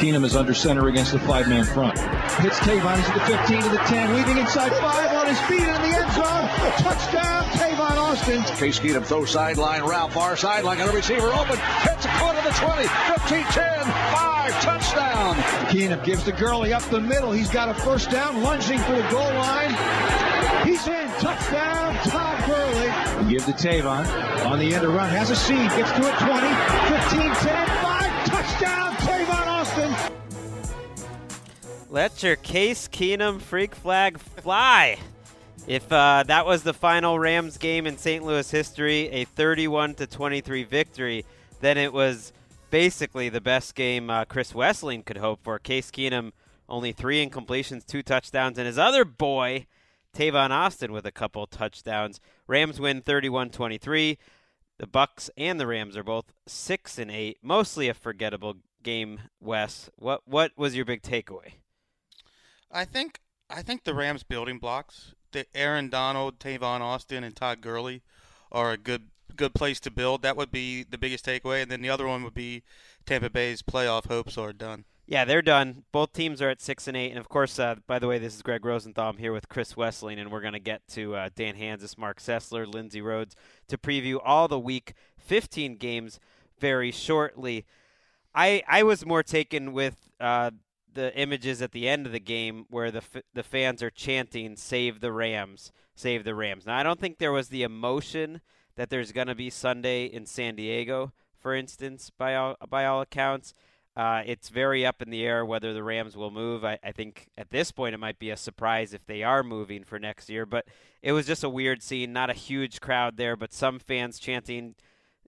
Keenum is under center against the five-man front. Hits Tavon to the 15 to the 10, weaving inside five on his feet in the end zone. A touchdown, Tavon Austin. Case Keenum throws sideline route, far sideline, got a receiver open, hits a corner of the 20, 15, 10, 5, touchdown. Keenum gives the Gurley up the middle. He's got a first down, lunging for the goal line. He's in, touchdown, Todd Gurley. Give to Tavon on the end of run, has a seam, gets to it 20, 15, 10, 5, touchdown, Tavon Austin. Let your Case Keenum freak flag fly. If uh, that was the final Rams game in St. Louis history, a 31 to 23 victory, then it was basically the best game uh, Chris Wesseling could hope for. Case Keenum only three incompletions, two touchdowns, and his other boy, Tavon Austin, with a couple touchdowns. Rams win 31-23. The Bucks and the Rams are both six and eight. Mostly a forgettable game. Wes, what what was your big takeaway? I think I think the Rams building blocks, the Aaron Donald, Tavon Austin, and Todd Gurley, are a good good place to build. That would be the biggest takeaway, and then the other one would be Tampa Bay's playoff hopes are done. Yeah, they're done. Both teams are at six and eight, and of course, uh, by the way, this is Greg Rosenthal. I'm here with Chris Wesseling, and we're going to get to uh, Dan Hanzus, Mark Sessler, Lindsay Rhodes to preview all the Week 15 games very shortly. I I was more taken with uh, the images at the end of the game where the f- the fans are chanting "Save the Rams, Save the Rams." Now I don't think there was the emotion that there's going to be Sunday in San Diego, for instance, by all by all accounts. Uh, it's very up in the air whether the Rams will move. I, I think at this point it might be a surprise if they are moving for next year. But it was just a weird scene. Not a huge crowd there, but some fans chanting,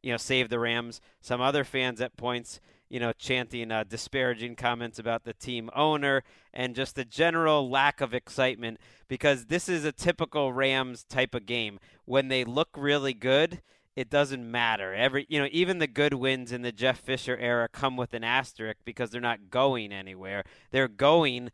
you know, "Save the Rams." Some other fans at points you know, chanting uh, disparaging comments about the team owner and just the general lack of excitement because this is a typical Rams type of game. When they look really good, it doesn't matter. Every you know, even the good wins in the Jeff Fisher era come with an asterisk because they're not going anywhere. They're going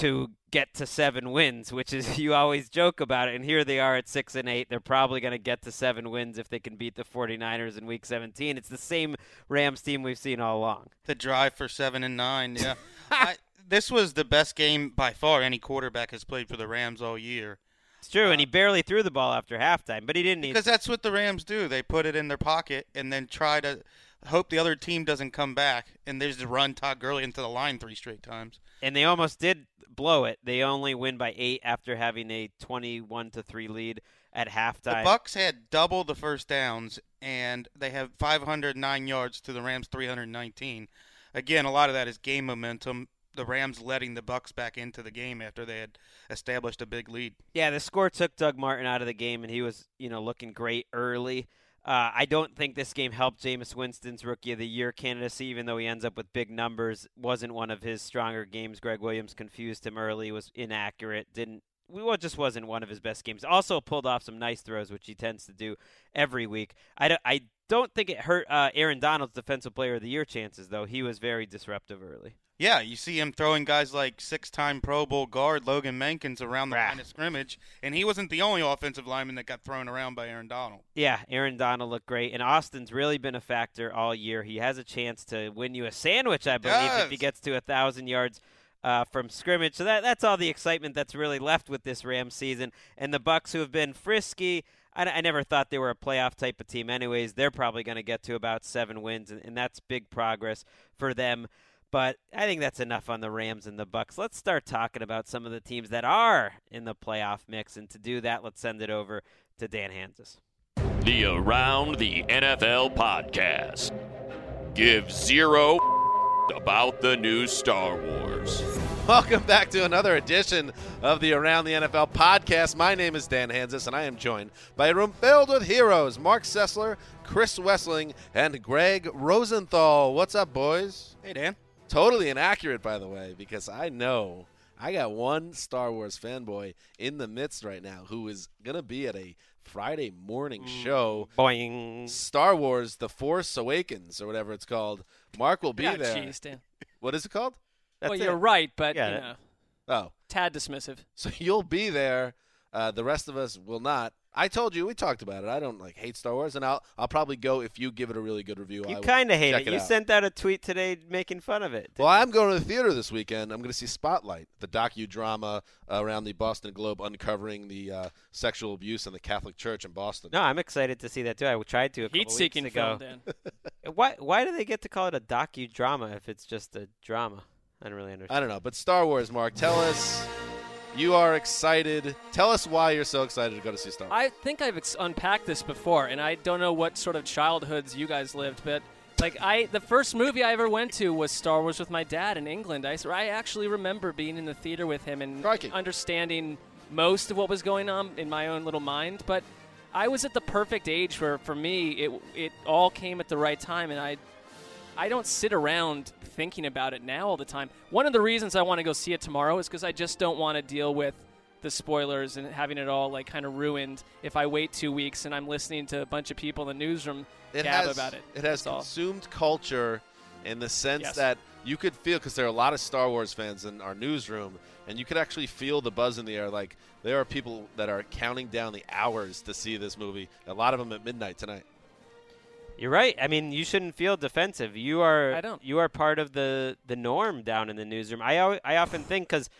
to get to seven wins, which is you always joke about it. And here they are at six and eight. They're probably going to get to seven wins if they can beat the 49ers in week 17. It's the same Rams team we've seen all along. The drive for seven and nine, yeah. I, this was the best game by far any quarterback has played for the Rams all year. It's true, uh, and he barely threw the ball after halftime, but he didn't because that's what the Rams do. They put it in their pocket and then try to hope the other team doesn't come back, and there's the run Todd Gurley into the line three straight times. And they almost did blow it. They only win by eight after having a twenty-one to three lead at halftime. The Bucks had double the first downs, and they have 509 yards to the Rams 319. Again, a lot of that is game momentum. The Rams letting the Bucks back into the game after they had established a big lead. Yeah, the score took Doug Martin out of the game, and he was, you know, looking great early. Uh, I don't think this game helped Jameis Winston's Rookie of the Year candidacy, even though he ends up with big numbers. Wasn't one of his stronger games. Gregg Williams confused him early, was inaccurate, didn't well, just wasn't one of his best games. Also pulled off some nice throws, which he tends to do every week. I don't, I don't think it hurt uh, Aaron Donald's Defensive Player of the Year chances, though. He was very disruptive early. Yeah, you see him throwing guys like six-time Pro Bowl guard Logan Mankins around the Rah. line of scrimmage, and he wasn't the only offensive lineman that got thrown around by Aaron Donald. Yeah, Aaron Donald looked great, and Austin's really been a factor all year. He has a chance to win you a sandwich, I believe, if he gets to a thousand yards uh, from scrimmage. So that that's all the excitement that's really left with this Rams season. And the Bucks, who have been frisky, I, I never thought they were a playoff type of team. Anyways, they're probably going to get to about seven wins, and, and that's big progress for them. But I think that's enough on the Rams and the Bucks. Let's start talking about some of the teams that are in the playoff mix, and to do that, let's send it over to Dan Hanzus. The Around the NFL podcast. Give zero about the new Star Wars. Welcome back to another edition of the Around the NFL podcast. My name is Dan Hanzus, and I am joined by a room filled with heroes Mark Sessler, Chris Wesseling, and Greg Rosenthal. What's up, boys? Hey, Dan. Totally inaccurate, by the way, because I know I got one Star Wars fanboy in the midst right now who is going to be at a Friday morning mm, show. Boing. Star Wars The Force Awakens, or whatever it's called. Mark will be Yeah, there. jeez, Dan. What is it called? That's well, it. you're right, but Yeah. you know, Oh. tad dismissive. So you'll be there. Uh, the rest of us will not. I told you we talked about it. I don't like hate Star Wars, and I'll I'll probably go if you give it a really good review. I You kind of hate check it. You out. sent out a tweet today making fun of it. Well, I'm going to the theater this weekend. I'm going to see Spotlight, the docudrama around the Boston Globe uncovering the uh, sexual abuse in the Catholic Church in Boston. No, I'm excited to see that too. I tried to a couple Heat-seeking weeks ago. film, Why why do they get to call it a docudrama if it's just a drama? I don't really understand. I don't know, but Star Wars, Mark, tell us. You are excited. Tell us why you're so excited to go to see Star Wars. I think I've ex- unpacked this before, and I don't know what sort of childhoods you guys lived, but like I, the first movie I ever went to was Star Wars with my dad in England. I, I actually remember being in the theater with him and Crikey. understanding most of what was going on in my own little mind, but I was at the perfect age where, for me, it it all came at the right time, and I I don't sit around thinking about it now all the time. One of the reasons I want to go see it tomorrow is because I just don't want to deal with the spoilers and having it all like kind of ruined if I wait two weeks and I'm listening to a bunch of people in the newsroom it gab has, about it. It has That's all. consumed culture in the sense Yes. that you could feel because there are a lot of Star Wars fans in our newsroom, and you could actually feel the buzz in the air. Like there are people that are counting down the hours to see this movie. A lot of them at midnight tonight. You're right. I mean, you shouldn't feel defensive. You are I don't. you are part of the the norm down in the newsroom. I al- I often think cuz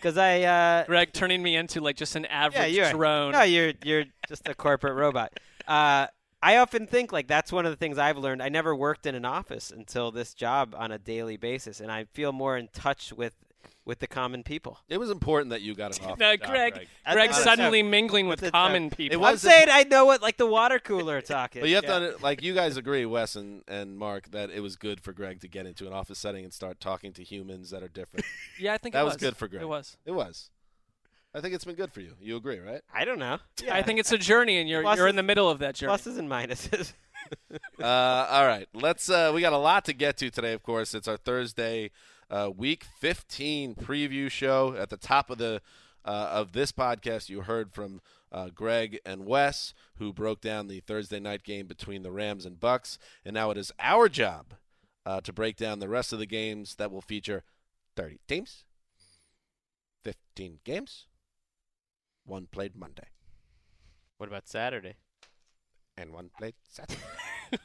cuz I uh Greg turning me into like just an yeah, average you're drone. No, you're you're just a corporate robot. Uh I often think like that's one of the things I've learned. I never worked in an office until this job on a daily basis and I feel more in touch with with the common people. It was important that you got an office No, job, Greg, Greg. Greg suddenly mingling with common people. I'm saying I know what like the water cooler talking. But you have Yeah. to like you guys agree, Wes and, and Mark, that it was good for Greg to get into an office setting and start talking to humans that are different. yeah, I think that it was was good for Greg. It was. It was. I think it's been good for you. You agree, right? I don't know. I think it's a journey, and you're Pluses- you're in the middle of that journey. pluses and minuses. uh, all right, let's. Uh, we got a lot to get to today. Of course, it's our Thursday, uh, Week 15 preview show. At the top of the uh, of this podcast, you heard from uh, Greg and Wes, who broke down the Thursday night game between the Rams and Bucks, and now it is our job uh, to break down the rest of the games that will feature 30 teams, 15 games, one played Monday, what about Saturday? and one played Saturday.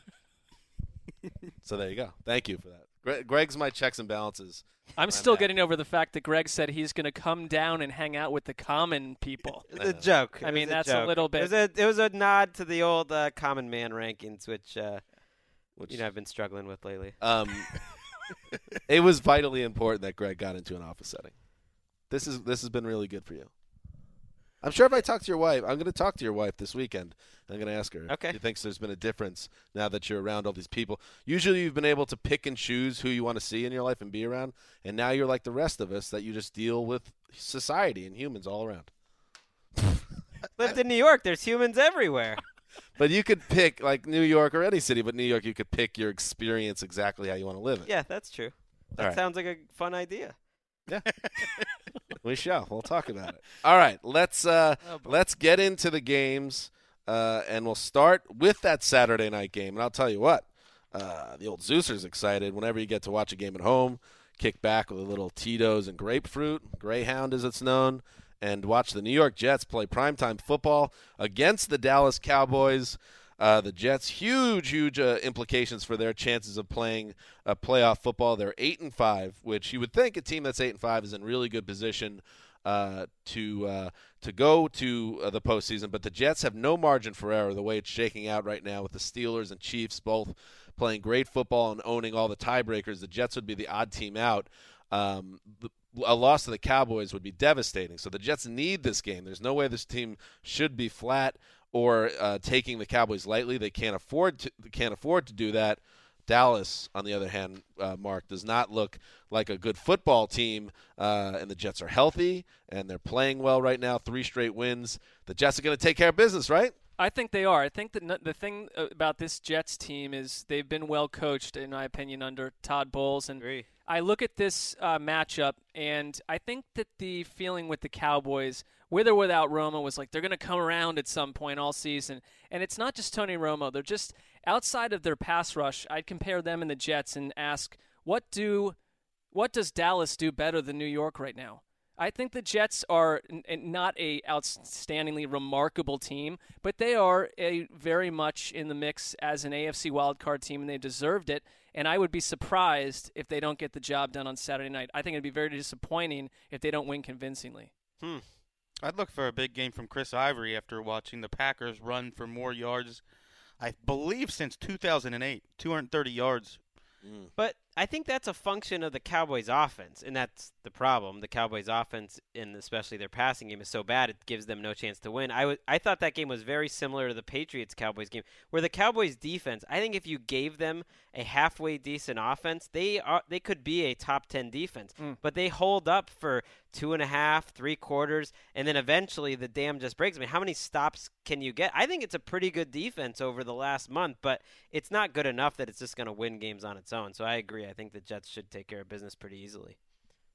so there you go. Thank you for that. Gre- Greg's my checks and balances. I'm I'm still back. getting over the fact that Greg said he's going to come down and hang out with the common people. It was a joke. I mean, was that's a joke. little It was bit- a it was a nod to the old uh, common man rankings, which uh, Which, you know I've been struggling with lately. um, it was vitally important that Greg got into an office setting. This is this has been really good for you. I'm sure if I talk to your wife, I'm going to talk to your wife this weekend. I'm going to ask her. Okay. She thinks there's been a difference now that you're around all these people. Usually, you've been able to pick and choose who you want to see in your life and be around, and now you're like the rest of us that you just deal with society and humans all around. Lived in New York. There's humans everywhere. but you could pick like New York or any city, but New York, you could pick your experience exactly how you want to live it. Yeah, that's true. That right. sounds like a fun idea. Yeah. we shall. We'll talk about it. All right, let's uh, Oh, let's get into the games, uh, and we'll start with that Saturday night game. And I'll tell you what, uh, the old Zeuser's excited whenever you get to watch a game at home. Kick back with a little Tito's and grapefruit, Greyhound as it's known, and watch the New York Jets play primetime football against the Dallas Cowboys. Uh, the Jets, huge, huge uh, implications for their chances of playing uh, playoff football. They're eight and five, which you would think a team that's eight and five is in really good position uh, to uh, to go to uh, the postseason. But the Jets have no margin for error the way it's shaking out right now with the Steelers and Chiefs both playing great football and owning all the tiebreakers. The Jets would be the odd team out. Um, a loss to the Cowboys would be devastating. So the Jets need this game. There's no way this team should be flat or uh, taking the Cowboys lightly. They can't afford to can't afford to do that. Dallas, on the other hand, uh, Mark does not look like a good football team, uh, and the Jets are healthy and they're playing well right now. Three straight wins. The Jets are going to take care of business, right? I think they are. I think that the thing uh, about this Jets team is they've been well coached, in my opinion, under Todd Bowles. And Agree. I look at this uh, matchup, and I think that the feeling with the Cowboys, with or without Romo, was like they're going to come around at some point all season. And it's not just Tony Romo; they're just outside of their pass rush. I'd compare them and the Jets and ask, what do, what does Dallas do better than New York right now? I think the Jets are n- not a outstandingly remarkable team, but they are a very much in the mix as an AFC wildcard team, and they deserved it. And I would be surprised if they don't get the job done on Saturday night. I think it'd be very disappointing if they don't win convincingly. Hmm. I'd look for a big game from Chris Ivory after watching the Packers run for more yards, I believe, since 2008. 230 yards. Mm. But I think that's a function of the Cowboys' offense, and that's the problem. The Cowboys' offense, and especially their passing game, is so bad it gives them no chance to win. I w- I thought that game was very similar to the Patriots Cowboys game, where the Cowboys' defense. I think if you gave them a halfway decent offense, they are they could be a top ten defense. Mm. But they hold up for two and a half, three quarters, and then eventually the dam just breaks. I mean, how many stops can you get? I think it's a pretty good defense over the last month, but it's not good enough that it's just going to win games on its own. So I agree. I think the Jets should take care of business pretty easily.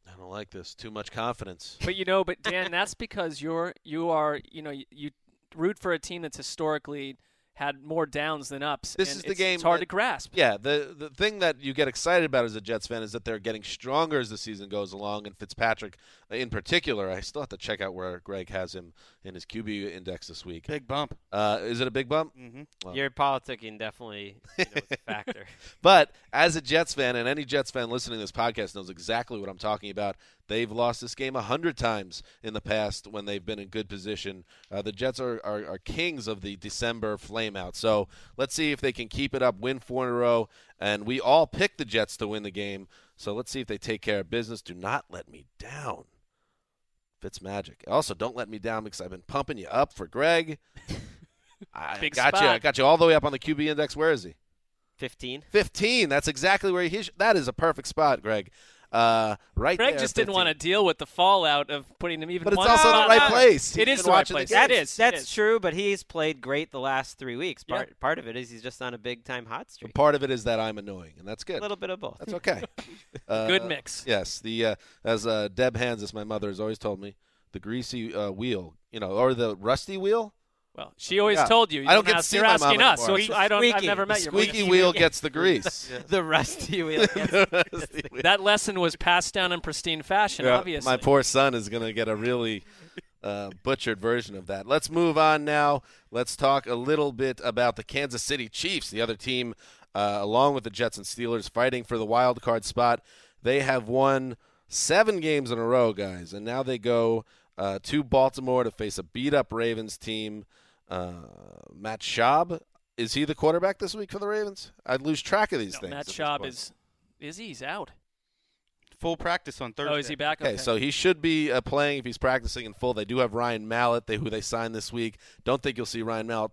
I don't like this. Too much confidence. But you know, but Dan, that's because you're you are you know you, you root for a team that's historically had more downs than ups. This and is the it's- game. It's hard that- to grasp. Yeah, the the thing that you get excited about as a Jets fan is that they're getting stronger as the season goes along, and Fitzpatrick, in particular, I still have to check out where Greg has him in his QB index this week. Big bump. Uh, is it a big bump? Mm-hmm. Well. Your politicking definitely you know, is a factor. But as a Jets fan, and any Jets fan listening to this podcast knows exactly what I'm talking about. They've lost this game a hundred times in the past when they've been in good position. Uh, the Jets are, are, are kings of the December flameout. So let's see if they can keep it up, win four in a row. And we all picked the Jets to win the game. So let's see if they take care of business. Do not let me down. Fitz magic. Also, don't let me down because I've been pumping you up for Greg. I Big got you. I got you all the way up on the QB index. Where is he? 15. 15. That's exactly where he. Sh- that is a perfect spot, Greg. Uh, right Greg there, just didn't 15. want to deal with the fallout of putting him even. But it's one also the spot right lower. place. It He's is been the right watching the place. That's, that's it is. true, but he's played great the last three weeks. Yeah. Part, part of it is he's just on a big time hot streak. Part of it is that I'm annoying, and that's good. A little bit of both. That's okay. Uh, Good mix. Yes. The uh, as uh, Deb Hanzus, my mother, has always told me, the greasy uh, wheel, you know, or the rusty wheel. Well, she always Yeah. told you. you I don't, don't get to see You're my asking mom us. So anymore. I don't. I've Squeaky. never met The your squeaky mom. wheel gets the grease. the rusty wheel. Rusty wheel. That lesson was passed down in pristine fashion. Yeah, obviously. My poor son is going to get a really uh, butchered version of that. Let's move on now. Let's talk a little bit about the Kansas City Chiefs, the other team, uh, along with the Jets and Steelers, fighting for the wild card spot. They have won seven games in a row, guys, and now they go uh, to Baltimore to face a beat up Ravens team. Uh, Matt Schaub. Is he the quarterback this week for the Ravens? I'd lose track of these No, things. Matt Schaub is. Is he? He's out. Full practice on Thursday. Oh, is he back? Okay, so he should be uh, playing if he's practicing in full. They do have Ryan Mallett, they, who they signed this week. Don't think you'll see Ryan Mallett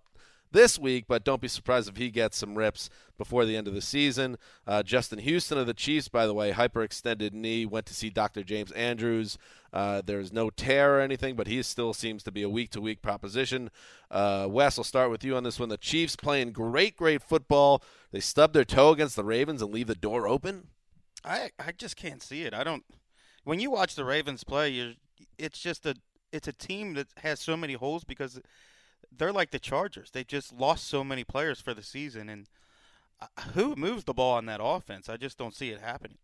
this week, but don't be surprised if he gets some rips before the end of the season. Uh, Justin Houston of the Chiefs, by the way, hyperextended knee, went to see Dr. James Andrews. Uh, there's no tear or anything, but he still seems to be a week to week proposition. Uh, Wes, I'll start with you on this one. The Chiefs playing great, great football. They stub their toe against the Ravens and leave the door open. I I just can't see it. I don't. When you watch the Ravens play, you it's just a it's a team that has so many holes because they're like the Chargers. They just lost so many players for the season, and uh, who moves the ball on that offense? I just don't see it happening.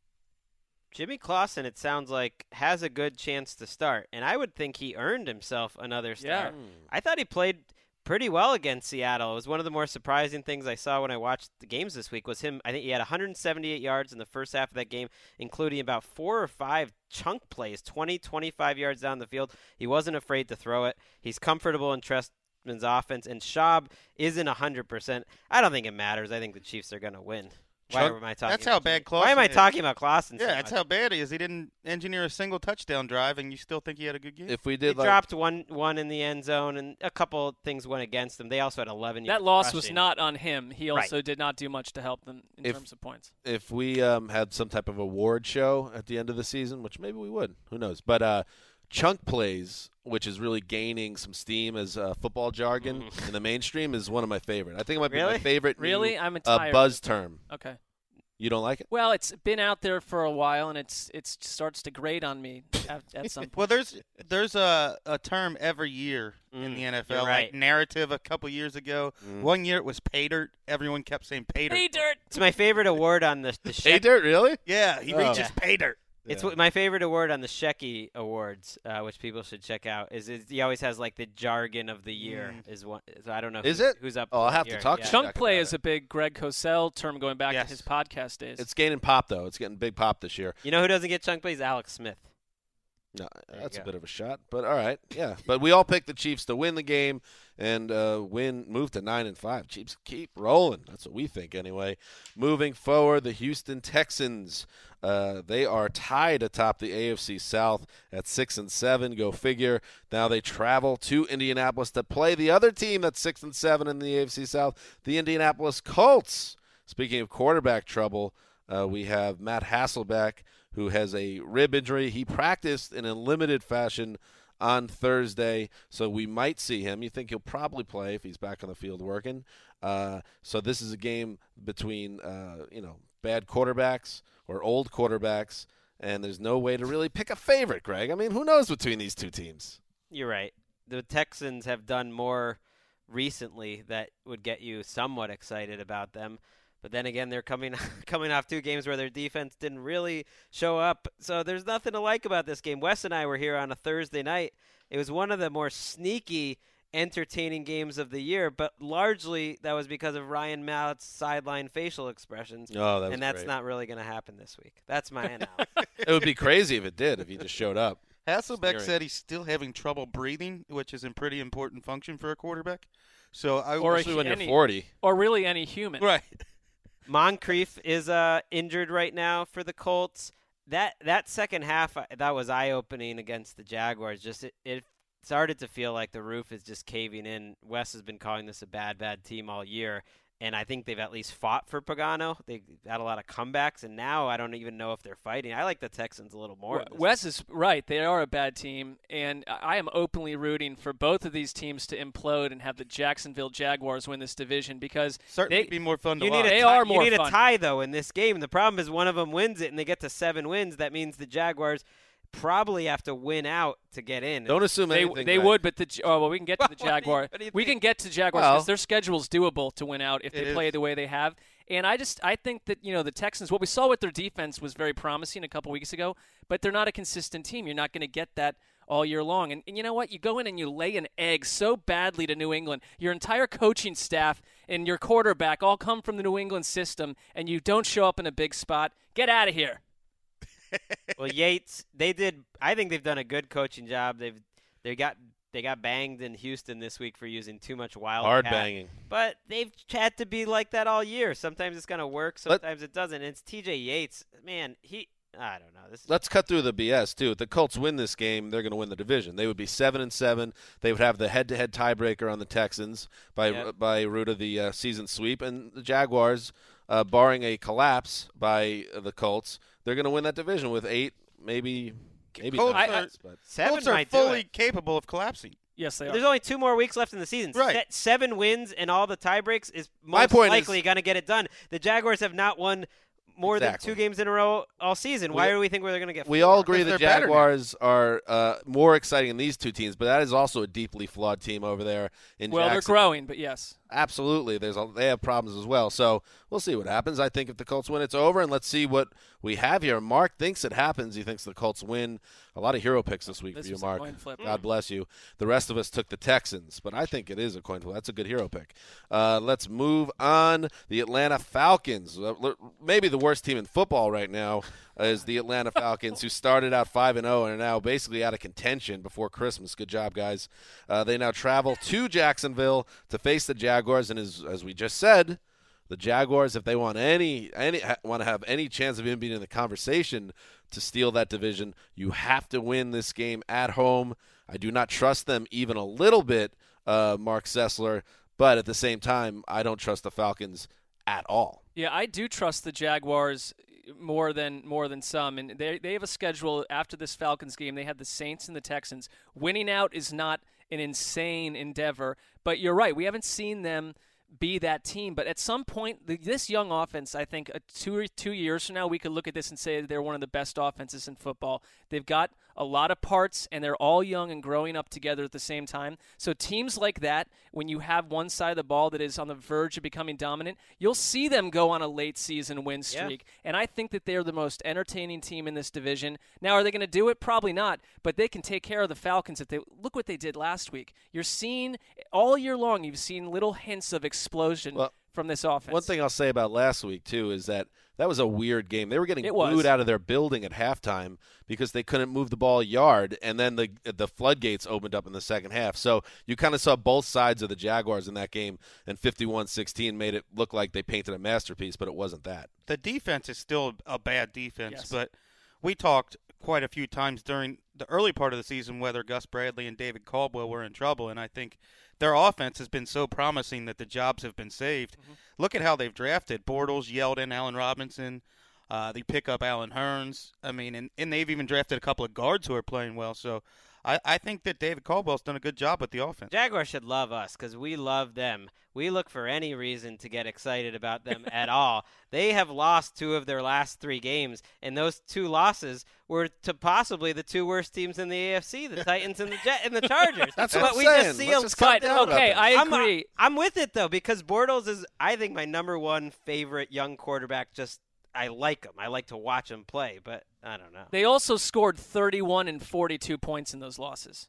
Jimmy Clausen, it sounds like, has a good chance to start, and I would think he earned himself another start. Yeah. I thought he played pretty well against Seattle. It was one of the more surprising things I saw when I watched the games this week. Was him? I think he had 178 yards in the first half of that game, including about four or five chunk plays, 20, 25 yards down the field. He wasn't afraid to throw it. He's comfortable in Trestman's offense, and Schaub isn't 100%. I don't think it matters. I think the Chiefs are going to win. Why Chuck- am I talking? That's about how bad Jimmy- Clausen Why am I is. talking about Clausen? so Yeah, that's much? how bad he is. He didn't engineer a single touchdown drive, and you still think he had a good game. If we He did like dropped one one in the end zone, and a couple things went against them. They also had 11 That yards loss was not on him. He Right. also did not do much to help them in If- terms of points. if we um, had some type of award show at the end of the season, which maybe we would, who knows? But uh, chunk plays, which is really gaining some steam as uh, football jargon in the mainstream, is one of my favorite. I think it might be my favorite. Really? new, I'm uh, buzz term. Okay. You don't like it? Well, it's been out there for a while, and it's it starts to grate on me at, at some point. well, there's there's a, a term every year in Mm, the NFL, right. like narrative. A couple years ago, one year it was pay dirt. Everyone kept saying pay dirt. Pay dirt. It's my favorite award on the the Hey, Sheck- Dirt, really? Yeah, he Oh. reaches pay dirt. It's Yeah. what my favorite award on the Shecky Awards, uh, which people should check out. Is, is he always has like the jargon of the year? Is one? So I don't know. Is who's, it? Who's up? Oh, I'll for the have to talk Yeah. Chunk Check play about is it. a big Greg Cosell term going back Yes. to his podcast days. It's gaining pop though. It's getting big pop this year. You know who doesn't get chunk plays? Alex Smith. No, you that's a bit of a shot, but all right, yeah. But we all picked the Chiefs to win the game and uh, win, move to nine and five. Chiefs keep rolling. That's what we think, anyway. Moving forward, the Houston Texans. Uh, they are tied atop the AFC South at six and seven. Go figure. Now they travel to Indianapolis to play the other team that's six and seven in the AFC South, the Indianapolis Colts. Speaking of quarterback trouble, uh, we have Matt Hasselbeck, who has a rib injury. He practiced in a limited fashion on Thursday, so we might see him. You think he'll probably play if he's back on the field working. Uh, so this is a game between uh, you know bad quarterbacks or old quarterbacks, and there's no way to really pick a favorite. Greg, I mean, who knows between these two teams? You're right. The Texans have done more recently that would get you somewhat excited about them. But then again, they're coming coming off two games where their defense didn't really show up. So there's nothing to like about this game. Wes and I were here on a Thursday night. It was one of the more sneaky, entertaining games of the year, but largely that was because of Ryan Mallett's sideline facial expressions. Oh, that was and that's great. not really going to happen this week. That's my analysis. It would be crazy if it did if he just showed up. Hasselbeck Scary. said he's still having trouble breathing, which is a pretty important function for a quarterback. So I Or a Especially when you're any- 40. or really any human. right. Moncrief is uh, injured right now for the Colts. That that second half uh, that was eye opening against the Jaguars. Just it, it started to feel like the roof is just caving in. Wes has been calling this a bad bad team all year, and I think they've at least fought for Pagano. They've had a lot of comebacks, and now I don't even know if they're fighting. I like the Texans a little more. Wes is right. They are a bad team, and I am openly rooting for both of these teams to implode and have the Jacksonville Jaguars win this division because Certainly they, be more fun to You watch. need, a They tie, are more you need fun. a tie though in this game. The problem is one of them wins it and they get to seven wins. That means the Jaguars probably have to win out to get in. Don't assume they, anything. they Greg. would, but the oh well, we can get to the What Jaguar. you we can get to Jaguars because Well- their schedule's doable to win out if It they play is. the way they have. And I just I think that you know the Texans. What we saw with their defense was very promising a couple weeks ago, but they're not a consistent team. You're not going to get that all year long. And, and you know what? You go in and you lay an egg so badly to New England. Your entire coaching staff and your quarterback all come from the New England system, and you don't show up in a big spot. Get out of here. Well, Yates, they did. I think they've done a good coaching job. They've they got they got banged in Houston this week for using too much wild Hard banging. But they've had to be like that all year. Sometimes it's gonna work, Let- sometimes it doesn't. And it's T.J. Yates, man. He I don't know. This Let's cut through the BS too. If the Colts win this game, they're going to win the division. They would be seven and seven. They would have the head-to-head tiebreaker on the Texans by Yep. by route of the uh, season sweep, and the Jaguars, uh, barring a collapse by the Colts, they're going to win that division with eight, maybe maybe Colts nine, are, but Seven Colts are might do fully it. capable of collapsing. Yes, they are. There's only two more weeks left in the season. Right. Se- seven wins and all the tie breaks is My most point likely going to get it done. The Jaguars have not won more Exactly. than two games in a row all season. Why We- do we think we're going to get? We four? all agree Because the they're better now. Jaguars are uh, more exciting than these two teams, but that is also a deeply flawed team over there in well, they're growing, but yes. Absolutely, there's a, they have problems as well. So we'll see what happens. I think if the Colts win, it's over, and let's see what we have here. Mark thinks it happens. He thinks the Colts win. A lot of hero picks this week This for you, Mark. God bless you. The rest of us took the Texans, but I think it is a coin flip. That's a good hero pick. Uh, let's move on. The Atlanta Falcons, uh, maybe the worst team in football right now, is the Atlanta Falcons, who started out five and zero and are now basically out of contention before Christmas. Good job, guys. Uh, they now travel to Jacksonville to face the Jaguars, and as as we just said, the Jaguars, if they want any any want to have any chance of even being in the conversation to steal that division, you have to win this game at home. I do not trust them even a little bit, uh, Mark Sessler, but at the same time, I don't trust the Falcons at all. Yeah, I do trust the Jaguars more than more than some, and they they have a schedule after this Falcons game. They have the Saints and the Texans. Winning out is not an insane endeavor, but you're right. We haven't seen them be that team, but at some point, the, this young offense, I think, uh, two two years from now, we could look at this and say they're one of the best offenses in football. They've got a lot of parts, and they're all young and growing up together at the same time. So teams like that, when you have one side of the ball that is on the verge of becoming dominant, you'll see them go on a late season win Yeah. streak. And I think that they're the most entertaining team in this division. Now, are they going to do it? Probably not. But they can take care of the Falcons if they look what they did last week. You're seeing all year long. You've seen little hints of explosion Well, from this offense. One thing I'll say about last week too is that that was a weird game. They were getting It booed out of their building at halftime because they couldn't move the ball a yard, and then the the floodgates opened up in the second half. So you kind of saw both sides of the Jaguars in that game, and 51-16 made it look like they painted a masterpiece, but it wasn't that. The defense is still a bad defense, Yes. but we talked quite a few times during the early part of the season whether Gus Bradley and David Caldwell were in trouble, and I think their offense has been so promising that the jobs have been saved. Look at how they've drafted Bortles, Yeldon, Allen Robinson. Uh, they pick up Allen Hurns. I mean, and, and they've even drafted a couple of guards who are playing well. So I, I think that David Caldwell's done a good job with the offense. Jaguars should love us because we love them. We look for any reason to get excited about them at all. They have lost two of their last three games, and those two losses were to possibly the two worst teams in the AFC: the Titans and the Jet and the Chargers. That's but what I'm we saying. just see Let's them just calm But okay, this. I I'm, agree. I'm with it though because Bortles is, I think, my number one favorite young quarterback. Just I like him. I like to watch him play, but I don't know. They also scored 31 and 42 points in those losses.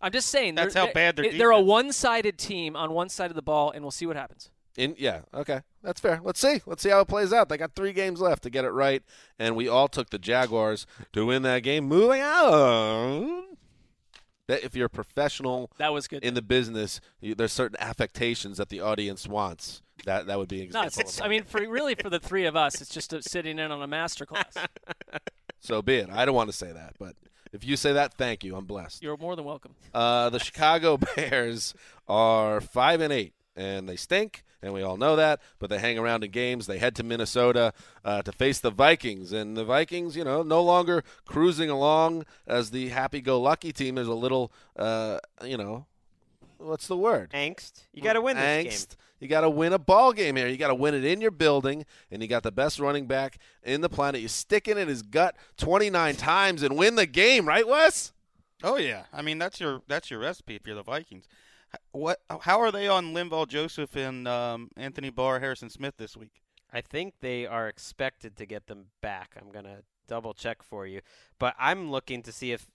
I'm just saying. That's how bad they're, they're a one-sided team on one side of the ball, and we'll see what happens. In yeah, okay, that's fair. Let's see. Let's see how it plays out. They got three games left to get it right, and we all took the Jaguars to win that game. Moving on. That if you're a professional That was good. in the business, you, there's certain affectations that the audience wants. That that would be an no, example. it's, of it's. I mean, for really for the three of us, it's just a, sitting in on a master class. so be it. I don't want to say that, but if you say that, thank you. I'm blessed. You're more than welcome. Uh, the Chicago Bears are five and eight, and they stink, and we all know that. But they hang around in games. They head to Minnesota uh, to face the Vikings, and the Vikings, you know, no longer cruising along as the happy-go-lucky team. There's a little, uh, you know, what's the word? Angst. You got to win this Angst. game. You got to win a ball game here. You got to win it in your building, and you got the best running back in the planet. You stick it in his gut 29 times and win the game, right, Wes? Oh yeah, I mean that's your that's your recipe if you're the Vikings. What? How are they on Linval Joseph and um, Anthony Barr, Harrison Smith this week? I think they are expected to get them back. I'm gonna double check for you, but I'm looking to see if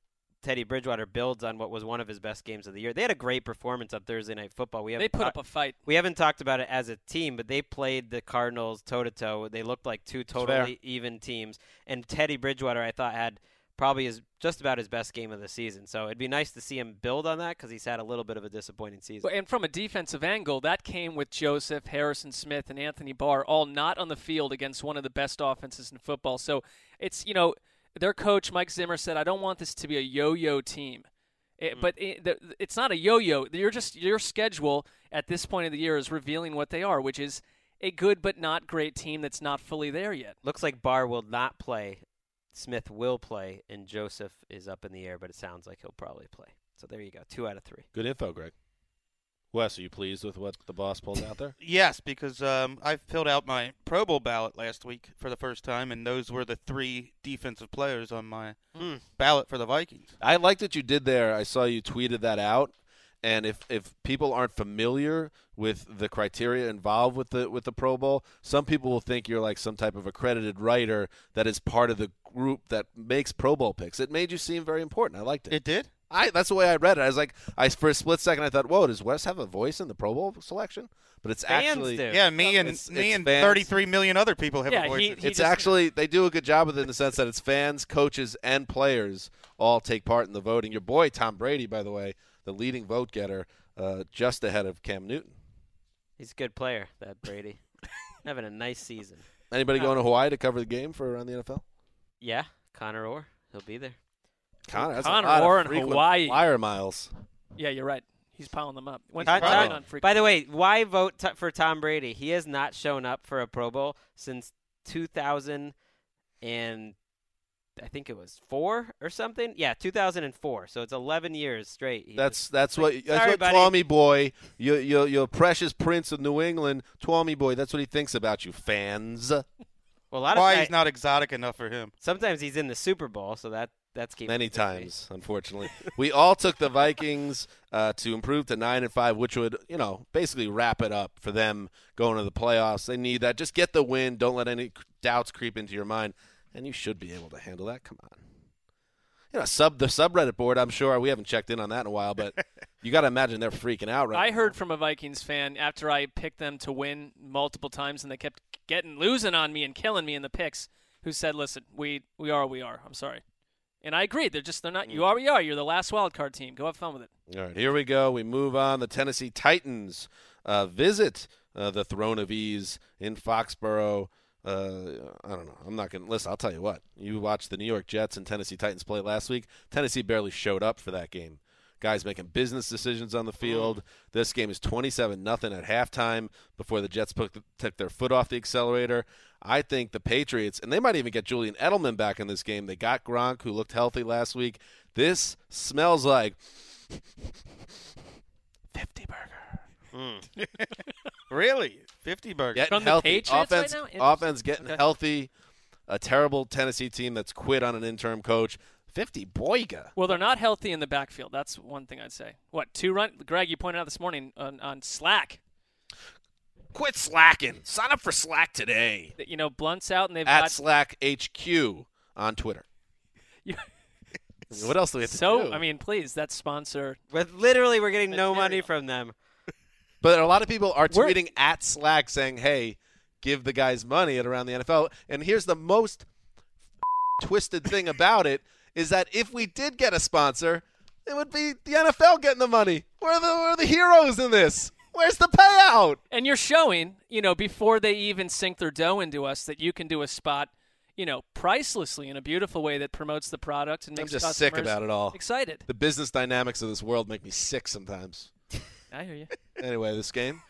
Teddy Bridgewater builds on what was one of his best games of the year. They had a great performance on Thursday Night Football. We They haven't put ta- up a fight. we haven't talked about it as a team, but they played the Cardinals toe to toe. They looked like two totally even teams. And Teddy Bridgewater, I thought, had probably is just about his best game of the season. So it'd be nice to see him build on that because he's had a little bit of a disappointing season. And from a defensive angle, that came with Joseph, Harrison Smith, and Anthony Barr all not on the field against one of the best offenses in football. So it's, you know, their coach, Mike Zimmer, said, I don't want this to be a yo yo team. It, mm. But it, it's not a yo yo. You're just, your schedule at this point of the year is revealing what they are, which is a good but not great team that's not fully there yet. Looks like Barr will not play. Smith will play, and Joseph is up in the air, but it sounds like he'll probably play. So there you go, two out of three. Good info, Greg. Wes, are you pleased with what the boss pulled out there? Yes, because um, I filled out my Pro Bowl ballot last week for the first time, and those were the three defensive players on my Hmm. ballot for the Vikings. I liked what you did there. I saw you tweeted that out. And if, if people aren't familiar with the criteria involved with the with the Pro Bowl, some people will think you're like some type of accredited writer that is part of the group that makes Pro Bowl picks. It made you seem very important. I liked it. It did. I that's the way I read it. I was like, I for a split second I thought, whoa, does Wes have a voice in the Pro Bowl selection? But it's Fans actually do. Yeah, me and It's- me it's and fans. 33 million other people have Yeah, a voice. he- he it's just- actually they do a good job with it in the sense that it's fans, coaches, and players all take part in the voting. Your boy Tom Brady, by the way, the leading vote getter, uh, just ahead of Cam Newton. He's a good player, that Brady. Having a nice season. Anybody going to Hawaii to cover the game for around the NFL? Yeah, Connor Orr, he'll be there. Connor, that's Connor a lot Orr of in frequent Hawaii. flyer miles. Yeah, you're right. He's piling them up. When's Tom- he Tom- on freak- by the way, why vote t- for Tom Brady? He has not shown up for a Pro Bowl since 2000 and I think it was four or something. Yeah, 2004. So it's 11 years straight. He That's was- that's what that's Sorry, what buddy. Tommy boy, your, you you precious prince of New England, Tommy boy. That's what he thinks about you, fans. well, a lot of Why he's not exotic enough for him. Sometimes he's in the Super Bowl, so that that's keeping Many him busy. times, unfortunately, we all took the Vikings uh, to improve to nine and five, which would you know basically wrap it up for them going to the playoffs. They need that. Just get the win. Don't let any doubts creep into your mind, and you should be able to handle that. Come on. You know, sub the subreddit board. I'm sure we haven't checked in on that in a while, but you got to imagine they're freaking out right I now. heard from a Vikings fan after I picked them to win multiple times, and they kept getting losing on me and killing me in the picks. Who said, "Listen, we we are what we are. I'm sorry," and I agree. They're just they're not. You are what you are. You're the last wild card team. Go have fun with it. All right, here we go. We move on. The Tennessee Titans uh, visit uh, the Throne of Ease in Foxborough. Uh, I don't know. I'm not going to listen. I'll tell you what. You watched the New York Jets and Tennessee Titans play last week. Tennessee barely showed up for that game. Guys making business decisions on the field. This game is 27 nothing at halftime before the Jets took their foot off the accelerator. I think the Patriots, and they might even get Julian Edelman back in this game. They got Gronk, who looked healthy last week. This smells like 50 burger. Hmm. Really? 50 burger. Getting From the healthy. Patriots right offense, now? Offense getting Okay. healthy. A terrible Tennessee team that's quit on an interim coach. 50 boyga. Well, they're not healthy in the backfield. That's one thing I'd say. What two run? Greg, you pointed out this morning on, on Slack. Quit slacking. Sign up for Slack today. You know, Blount's out, and they've At got Slack HQ on Twitter. You- what else do we have to so. do? I mean, please, that sponsor. But literally, we're getting no money from them. But a lot of people are We're- tweeting at Slack saying, "Hey, give the guys money at around the NFL." And here's the most twisted thing about it is that if we did get a sponsor, it would be the NFL getting the money. We're the we're the heroes in this. Where's the payout? And you're showing, you know, before they even sink their dough into us, that you can do a spot, you know, pricelessly in a beautiful way that promotes the product and makes I'm just customers sick about it all. excited. The business dynamics of this world make me sick sometimes. I hear you. Anyway, this game.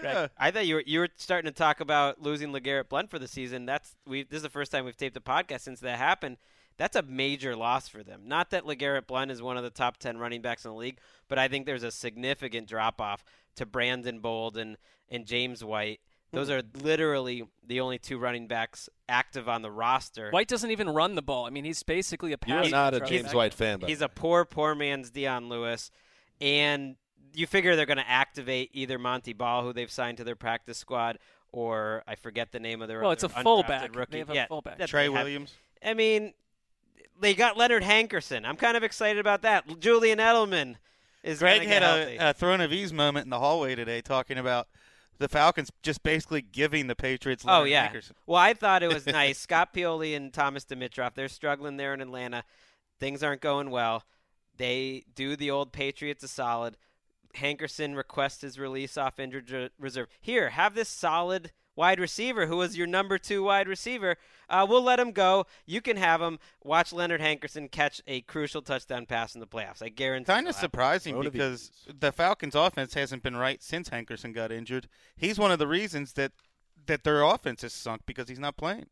Greg. I thought you were you were starting to talk about losing LeGarrette Blount for the season. That's we. This is the first time we've taped a podcast since that happened. That's a major loss for them. Not that LeGarrette Blount is one of the top ten running backs in the league, but I think there's a significant drop off to Brandon Bold and and James White. Those mm. are literally the only two running backs active on the roster. White doesn't even run the ball. I mean, he's basically a pass. You're not a rusher. James White fan, but He's a poor, poor man's Dion Lewis, and you figure they're going to activate either Montee Ball, who they've signed to their practice squad, or I forget the name of their. Well, it's other a undrafted fullback. Rookie. They have a yeah, fullback. Trey Williams. I mean, they got Leonard Hankerson. I'm kind of excited about that. Julian Edelman is Greg had a, a throne of ease moment in the hallway today talking about the Falcons just basically giving the Patriots. Oh yeah. Hankerson. Well, I thought it was nice. Scott Pioli and Thomas Dimitroff, they're struggling there in Atlanta. Things aren't going well. They do the old Patriots a solid. Hankerson requests his release off injured reserve. Here, have this solid wide receiver who was your number two wide receiver. Uh, we'll let him go. You can have him. Watch Leonard Hankerson catch a crucial touchdown pass in the playoffs. I guarantee. Kind of surprising What if he because the Falcons' offense hasn't been right since Hankerson got injured. He's one of the reasons that that their offense is sunk because he's not playing.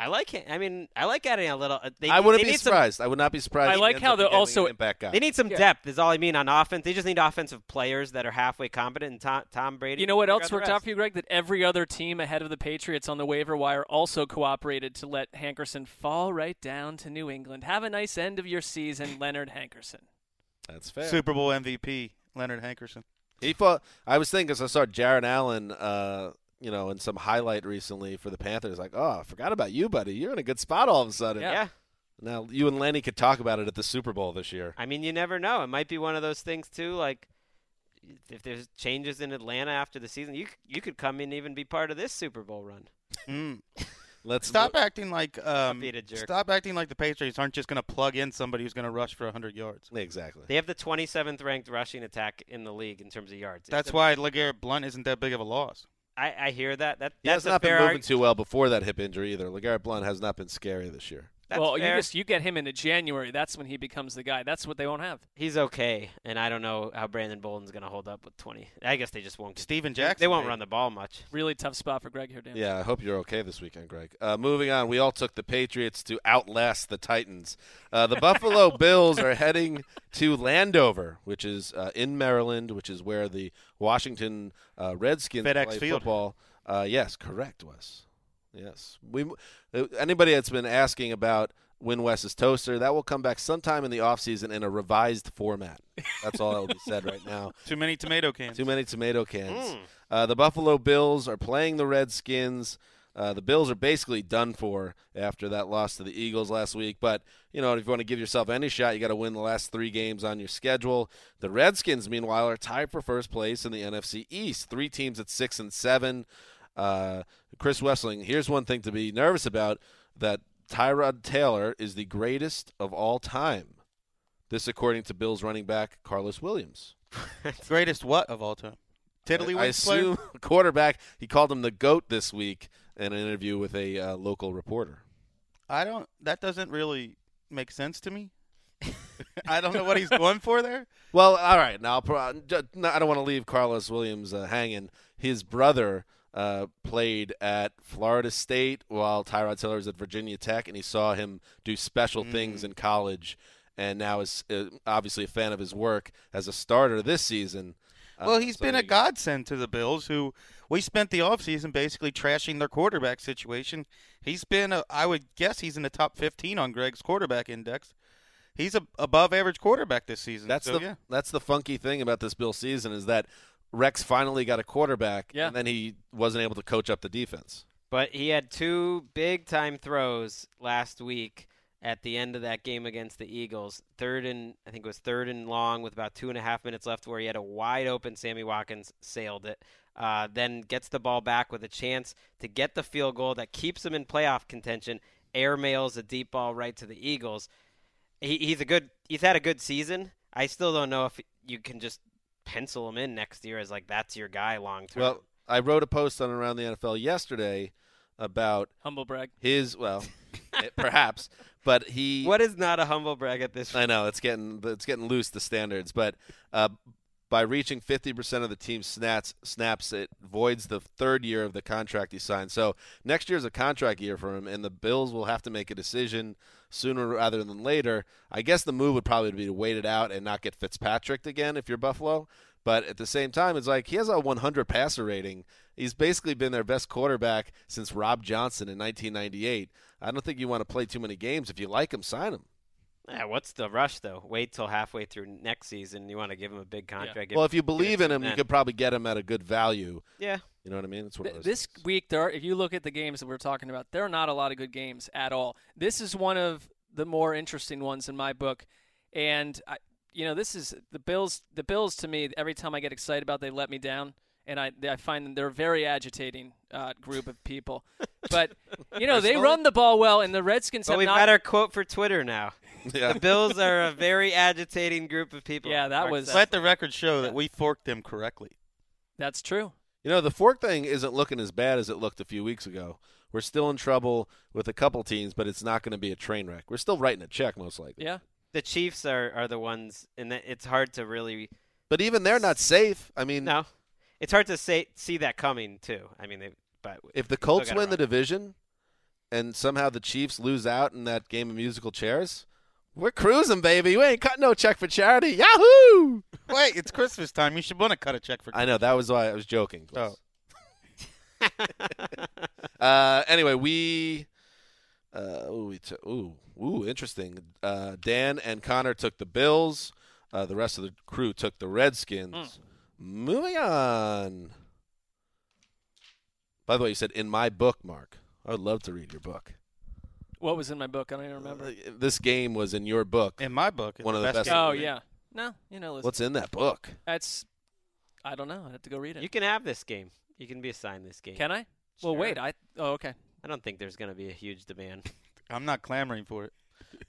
I like him. I mean, I like adding a little. uh, They, I wouldn't they be need some- surprised. I would not be surprised. I like how they're also- an impact guy. They need some Yeah. depth. Is all I mean on offense. They just need offensive players that are halfway competent. And Tom, Tom Brady. You know what else the worked out rest. for you, Greg? That every other team ahead of the Patriots on the waiver wire also cooperated to let Hankerson fall right down to New England. Have a nice end of your season, Leonard Hankerson. That's fair. Super Bowl MVP Leonard Hankerson. He fought. I was thinking as I saw Jared Allen, uh, you know, in some highlight recently for the Panthers. Like, oh, I forgot about you, buddy. You're in a good spot all of a sudden. Yeah. Now you and Lenny could talk about it at the Super Bowl this year. I mean, you never know. It might be one of those things too. Like if there's changes in Atlanta after the season, you you could come in and even be part of this Super Bowl run. Mm. Let's Stop acting like um, a jerk. stop acting like the Patriots aren't just going to plug in somebody who's going to rush for 100 yards. Exactly. They have the 27th ranked rushing attack in the league in terms of yards. That's a- why LeGarrette Blount isn't that big of a loss. I, I hear that. That He that's has not been moving arg- too well before that hip injury either. LeGarrette Blount has not been scary this year. That's well, fair. you just you get him into January. That's when he becomes the guy. That's what they won't have. He's okay, and I don't know how Brandon Bolden's going to hold up with 20. I guess they just won't. Get, Steven Jackson. They won't maybe. run the ball much. Really tough spot for Greg here, Dan. Yeah, I hope you're okay this weekend, Greg. Uh, moving on, we all took the Patriots to outlast the Titans. Uh, the Buffalo Bills are heading to Landover, which is uh, in Maryland, which is where the Washington uh, Redskins FedEx play Field. football. Uh, yes, correct, Wes. Yes, we. Uh, anybody that's been asking about Win West's toaster, that will come back sometime in the offseason in a revised format. That's all that will be said right now. Too many tomato cans. Too many tomato cans. Mm. Uh, the Buffalo Bills are playing the Redskins. Uh, the Bills are basically done for after that loss to the Eagles last week. But, you know, if you want to give yourself any shot, you got to win the last three games on your schedule. The Redskins, meanwhile, are tied for first place in the NFC East. Three teams at six and seven. Uh, Chris Wesseling, here's one thing to be nervous about that Tyrod Taylor is the greatest of all time. This, according to Bills running back Karlos Williams. Greatest what of all time? I Tiddlywinks player? assume quarterback. He called him the goat this week in an interview with a uh, local reporter. I don't. That doesn't really make sense to me. I don't know what he's going for there. Well, all right. Now, I'll pro- I don't want to leave Karlos Williams uh, hanging. His brother uh, played at Florida State while Tyrod Taylor was at Virginia Tech, and he saw him do special things in college, and now is uh, obviously a fan of his work as a starter this season. Uh, Well, he's so been a there you go. godsend to the Bills, who we spent the offseason basically trashing their quarterback situation. He's been, a, I would guess, he's in the top 15 on Greg's quarterback index. He's a above average quarterback this season. That's so, the yeah. that's the funky thing about this Bill season is that Rex finally got a quarterback, Yeah. and then he wasn't able to coach up the defense. But he had two big time throws last week at the end of that game against the Eagles. Third and I think it was third and long with about two and a half minutes left, where he had a wide open Sammy Watkins sailed it. Uh, then gets the ball back with a chance to get the field goal that keeps him in playoff contention. Airmails a deep ball right to the Eagles. He, he's a good. He's had a good season. I still don't know if you can just pencil him in next year as like that's your guy long term. Well, I wrote a post on around the NFL yesterday about Humble brag. his well, it- perhaps, but he. what is not a humble brag at this? I know it's getting it's getting loose the standards, but uh, by reaching 50% of the team's snaps, snaps, it voids the third year of the contract he signed. So next year is a contract year for him, and the Bills will have to make a decision sooner rather than later. I guess the move would probably be to wait it out and not get Fitzpatrick again if you're Buffalo. But at the same time, it's like he has a 100 passer rating. He's basically been their best quarterback since Rob Johnson in 1998. I don't think you want to play too many games. If you like him, sign him. Yeah, what's the rush though? Wait till halfway through next season. You want to give him a big contract. give Well, if you believe in him, you could probably get him at a good value. Yeah. You know what I mean? It's one of Th- those This things. week, there, are, if you look at the games that we're talking about, there are not a lot of good games at all. This is one of the more interesting ones in my book, and I, you know, this is the Bills. The Bills to me, every time I get excited about, they let me down. and I I find them they're a very agitating uh, group of people. But you know they run the ball well, and the Redskins But have we've not. got our quote for Twitter now. Yeah. The Bills are a very agitating group of people. Yeah, that Mark was- Let the record show that we forked them correctly. That's true. You know, the fork thing isn't looking as bad as it looked a few weeks ago. We're still in trouble with a couple teams, but it's not going to be a train wreck. We're still writing a check, most likely. Yeah. the Chiefs are, are the ones, and it's hard to really But even they're not safe. I mean, no. It's hard to say see that coming too. I mean, they but if the Colts win the division and somehow the Chiefs lose out in that game of musical chairs, we're cruising, baby. We ain't cutting no check for charity. Yahoo! Wait, it's Christmas time. You should want to cut a check for. I know that was why I was joking. Oh. uh, anyway, we. Uh, ooh, we t- ooh, ooh, interesting. Uh, Dan and Connor took the Bills. Uh, the rest of the crew took the Redskins. Moving on. By the way, you said in my book, Mark. I would love to read your book. What was in my book? I don't even remember. Uh, This game was in your book. In my book, it's One of the best best. Oh yeah. No, you know. Listen, What's in that book? That's. I don't know. I have to go read it. You can have this game. You can be assigned this game. Can I? Well, wait. I. Oh, okay. I don't think there's going to be a huge demand. I'm not clamoring for it.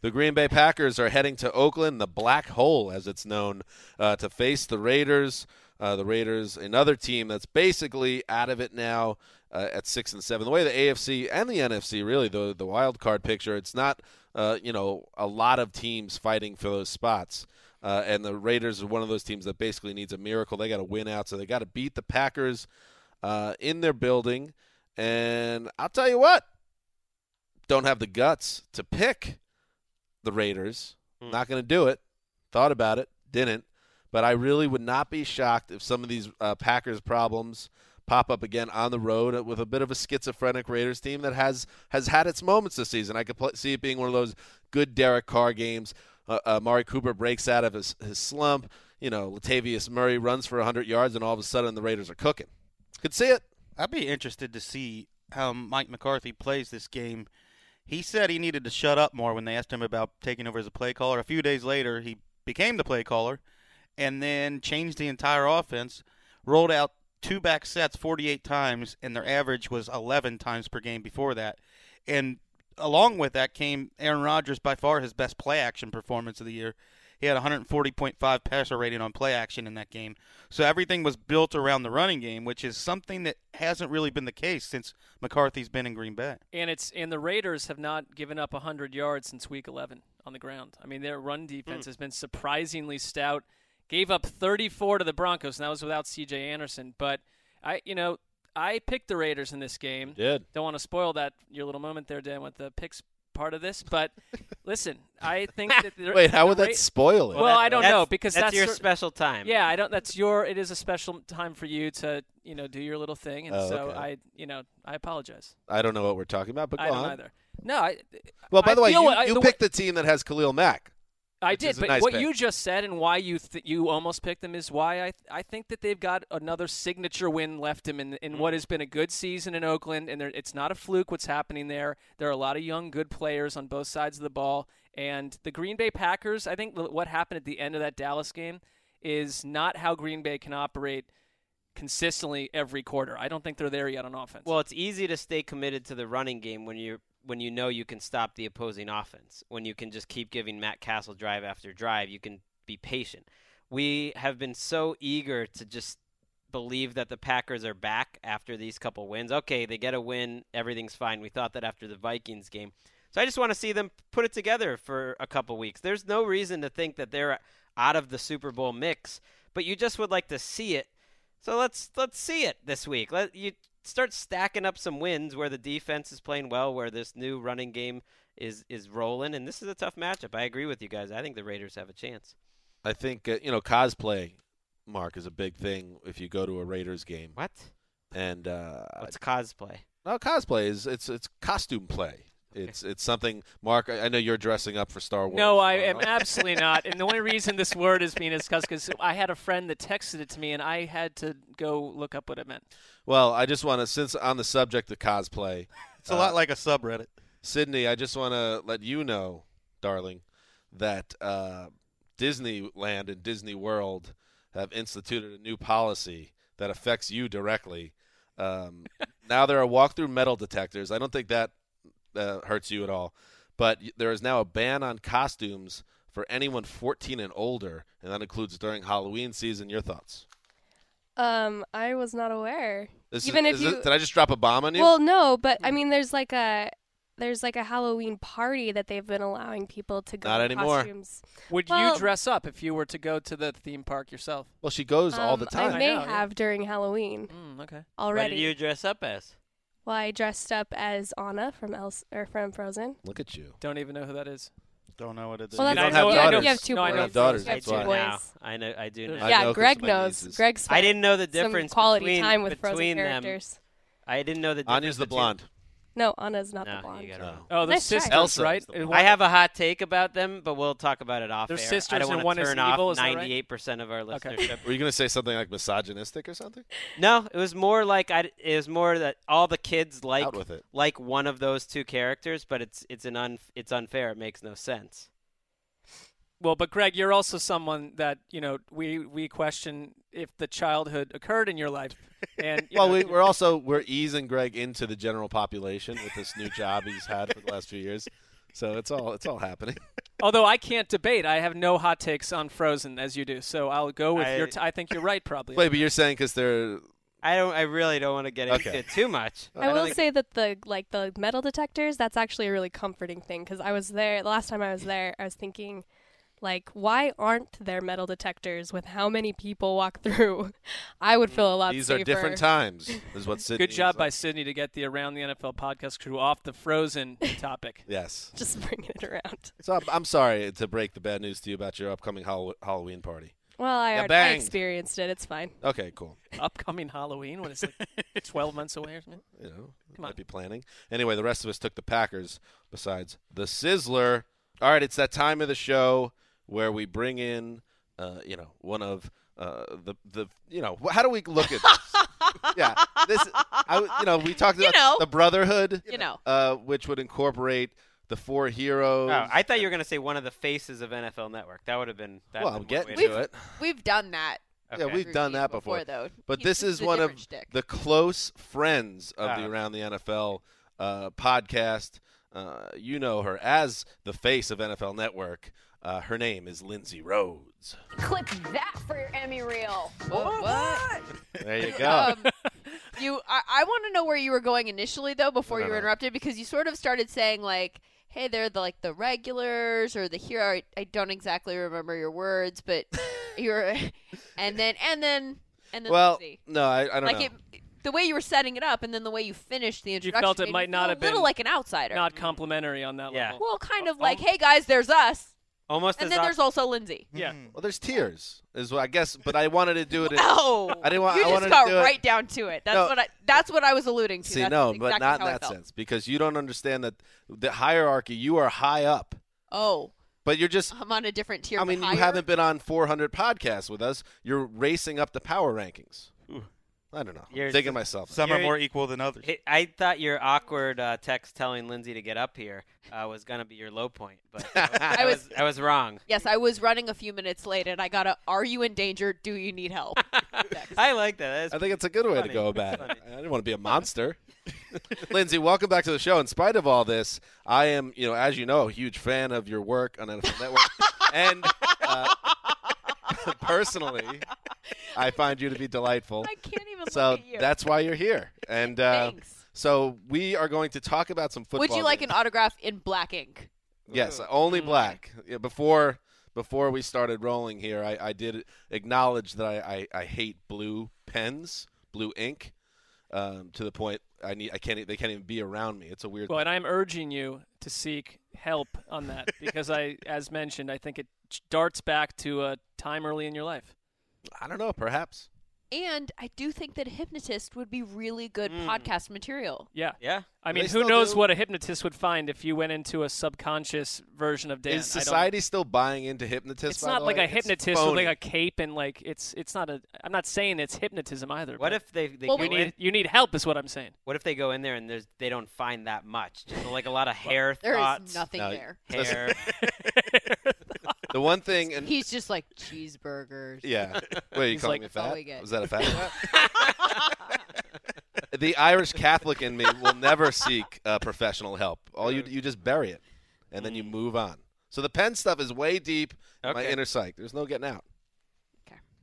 The Green Bay Packers are heading to Oakland, the Black Hole, as it's known, uh, to face the Raiders. Uh, the Raiders, another team that's basically out of it now uh, at six and seven. The way the AFC and the NFC, really, the the wild card picture, it's not uh, you know a lot of teams fighting for those spots. Uh, and the Raiders are one of those teams that basically needs a miracle. They got to win out, so they got to beat the Packers uh, in their building. And I'll tell you what, don't have the guts to pick the Raiders. Hmm. Not going to do it. Thought about it, didn't. But I really would not be shocked if some of these uh, Packers problems pop up again on the road with a bit of a schizophrenic Raiders team that has has had its moments this season. I could pl- see it being one of those good Derek Carr games. Uh, uh, Amari Cooper breaks out of his, his slump. You know, Latavius Murray runs for 100 yards, and all of a sudden the Raiders are cooking. Could see it. I'd be interested to see how Mike McCarthy plays this game. He said he needed to shut up more when they asked him about taking over as a play caller. A few days later, he became the play caller and then changed the entire offense, rolled out two back sets 48 times, and their average was 11 times per game before that. And along with that came Aaron Rodgers, by far his best play action performance of the year. He had 140.5 passer rating on play action in that game. So everything was built around the running game, which is something that hasn't really been the case since McCarthy's been in Green Bay. And it's and the Raiders have not given up 100 yards since Week 11 on the ground. I mean, their run defense hmm. has been surprisingly stout. Gave up 34 to the Broncos, and that was without C.J. Anderson. But I, you know, I picked the Raiders in this game. Did. Don't want to spoil that your little moment there, Dan, with the picks part of this. But listen, I think that the- Wait, how the would that spoil it? Well, I don't know because that's that's, your cer- special time. Yeah, I don't. That's your. It is a special time for you to, you know, do your little thing, and Oh, so okay. I, you know, I apologize. I don't know what we're talking about, but go I don't on. either. No, I. Well, by I the way, you, I- you the picked the team that has Khalil Mack. I did, but nice what pick. you just said and why you th- you almost picked them is why I I think that they've got another signature win left him in in what mm-hmm. has been a good season in Oakland, and it's not a fluke what's happening there. There are a lot of young, good players on both sides of the ball, and the Green Bay Packers. I think what happened at the end of that Dallas game is not how Green Bay can operate consistently every quarter. I don't think they're there yet on offense. Well, it's easy to stay committed to the running game when you when you know you can stop the opposing offense. When you can just keep giving Matt Cassel drive after drive, you can be patient. We have been so eager to just believe that the Packers are back after these couple wins. Okay, they get a win, everything's fine. We thought that after the Vikings game. So I just want to see them put it together for a couple weeks. There's no reason to think that they're out of the Super Bowl mix, but you just would like to see it. So let's let's see it this week. Let you start stacking up some wins where the defense is playing well, where this new running game is is rolling, and this is a tough matchup. I agree with you guys. I think the Raiders have a chance. I think uh, you know cosplay, Mark, is a big thing if you go to a Raiders game. What? And uh, What's cosplay? no, cosplay is it's it's costume play. It's it's something. Mark, I I know you're dressing up for Star Wars. No, I Uh, am absolutely not. And the only reason this word is being discussed because I had a friend that texted it to me, and I had to go look up what it meant. Well, I just want to, since on the subject of cosplay, It's a lot like a subreddit. Sydney, I just want to let you know, darling, that uh, Disneyland and Disney World have instituted a new policy that affects you directly. Um, now there are walkthrough metal detectors. I don't think that uh, hurts you at all, but there is now a ban on costumes for anyone 14 and older, and that includes during Halloween season. Your thoughts? Um, I was not aware. This Even is, if is you it- did I just drop a bomb on you? Well, no, but I mean, there's like a there's like a Halloween party that they've been allowing people to go Not in anymore. costumes. Would Well- you dress up if you were to go to the theme park yourself? Well, she goes all the Um, time. I may I know, yeah. have during Halloween Mm, okay. already. What did you dress up as? Well, I dressed up as Anna from Els- or from Frozen. Look at you. Don't even know who that is. Don't know what it is. Well, You that's don't have you daughters. You have two No, I boys. know have daughters, You have that's two why. boys. Now. I know. I do know. I yeah, Greg knows. nieces. Greg's I didn't know the some difference quality between, time with Frozen between them. I didn't know the difference. Anya's the between- blonde. No, Anna's not No, the blonde. you No. know. Oh, the Nice try. sisters, Elsa right? is the And one. one- I have a hot take about them, but we'll talk about it off They're air. sisters I don't and want one to is turn evil, off is that right? 98% of our Okay. listenership. Were you going to say something like misogynistic or something? No, it was more like I. It was more that all the kids like Out with it. like one of those two characters, but it's it's an un, it's unfair. It makes no sense. Well, but Greg, you're also someone that you know we we question if the childhood occurred in your life, and you Well, know, we, we're also we're easing Greg into the general population with this new job he's had for the last few years. So it's all it's all happening. although I can't debate, I have no hot takes on Frozen as you do. So I'll go with I- your. T- I think you're right, probably. Wait, but you're saying because they're I don't. I really don't want to get into Okay. it too much. I don't will think- say that the like the metal detectors that's actually a really comforting thing because I was there the last time I was there I was thinking like why aren't there metal detectors with how many people walk through I would feel a lot these safer. are different times. Is what Sydney Good job by like. Sydney to get the Around the NFL podcast crew off the Frozen topic. Yes. just bringing it around. So I'm, I'm sorry to break the bad news to you about your upcoming Hall- Halloween party. Well, I, Yeah, already, I experienced it. It's fine. Okay, cool. Upcoming Halloween, when it's like 12 months away or something. You know, Come might on. be planning. Anyway, the rest of us took the Packers. Besides the Sizzler. All right, it's that time of the show where we bring in, uh, you know, one of uh, the the you know, how do we look at this? yeah, this I w- you know we talked You about know. the Brotherhood, You know. uh, which would incorporate the four heroes. Oh, I thought you were going to say one of the faces of NFL Network. That would have been. That Well, I'm have been getting to it. We've done that. Yeah, we've done that before. though. But He- this this is one of shtick. the close friends of the Ah. Around the NFL uh, podcast. Uh, you know her as the face of NFL Network. Uh, her name is Lindsay Rhodes. Clip that for your Emmy reel. What? what? There you go. Um, you, I, I want to know where you were going initially though before No, you were no. interrupted because you sort of started saying like, "Hey, they're the like the regulars or the here. I, I don't exactly remember your words, but you're, and then and then and then well, Lindsay. no, I, I don't like know. it, the way you were setting it up, and then the way you finished the introduction. You felt it made me might feel not a little like an outsider. Not complimentary on that Yeah. level. well, kind of Oh, like, "Hey guys, there's us," Almost and as then au- there's also Lindsay. Yeah. well, there's tears, is what I guess. But I wanted to do it. In, Oh, I didn't want. You I just wanted got to do it- right down to it. That's No. what I. That's what I was alluding to. See, That's no, exactly but not in that sense because you don't understand that the hierarchy. You are high up, Oh, but you're just I'm on a different tier. I but mean, you haven't been on 400 podcasts with us. You're racing up the power rankings. I don't know. I'm You're- digging myself. Some are You're- more equal than others. Hey, I thought your awkward uh, text telling Lindsay to get up here uh, was going to be your low point, but I I was was- I was wrong. Yes, I was running a few minutes late, and I got a "Are you in danger? Do you need help?" I like that. That's I think it's a good way funny. to go about it. I didn't want to be a monster. Lindsay, welcome back to the show. In spite of all this, I am, you know, as you know, a huge fan of your work on NFL Network, and uh, personally, I find you to be delightful. I can't even So look at you. that's why you're here. And uh, Thanks. so we are going to talk about some football. Would you like news. an autograph in black ink? Yes, only Mm. black. Yeah, before before we started rolling here, I, I did acknowledge that I, I, I hate blue pens, blue ink, um, to the point I need I can't e- they can't even be around me. It's a weird. Well, and I'm urging you to seek help on that because I, as mentioned, I think it darts back to a time early in your life. I don't know, perhaps. And I do think that a hypnotist would be really good Mm. podcast material. Yeah. Yeah. I mean, who knows do- what a hypnotist would find if you went into a subconscious version of Dan? Is society still buying into hypnotists? It's by not the like way? a hypnotist with like a cape and like it's it's not a. I'm not saying it's hypnotism either. What if they, they Well, go you in, need you need help? Is what I'm saying. What if they go in there and there's they don't find that much? Just like a lot of hair There thoughts. is nothing No, there. Hair. the one thing, and He's just like cheeseburgers. yeah. Wait, you He's calling like, me "That's fat? we. Was that a fat? the Irish Catholic in me will never seek uh, professional help. All you you just bury it, and then you move on. So the pen stuff is way deep in my inner psyche. There's no getting out.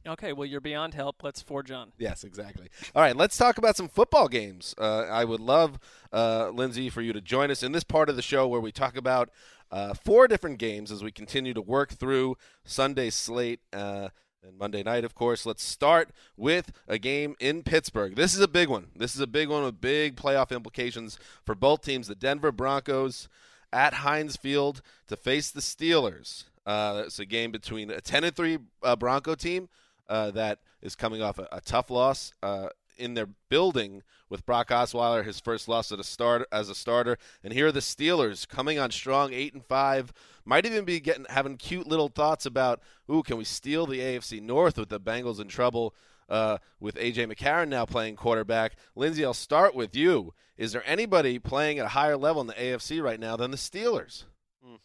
Okay, well, you're beyond help. Let's forge on. Yes, exactly. All right, let's talk about some football games. Uh, I would love, uh, Lindsay, for you to join us in this part of the show where we talk about uh, four different games as we continue to work through Sunday's slate. Uh, and Monday night, of course. Let's start with a game in Pittsburgh. This is a big one. This is a big one with big playoff implications for both teams. The Denver Broncos at Heinz Field to face the Steelers. Uh, it's a game between a 10 and 3 uh, Bronco team uh, that is coming off a, a tough loss uh, in their building with Brock Osweiler, his first loss at a start as a starter, and here are the Steelers coming on strong, eight and five. Might even be getting having cute little thoughts about, ooh, can we steal the AFC North with the Bengals in trouble? Uh, with AJ McCarron now playing quarterback, Lindsay, I'll start with you. Is there anybody playing at a higher level in the AFC right now than the Steelers?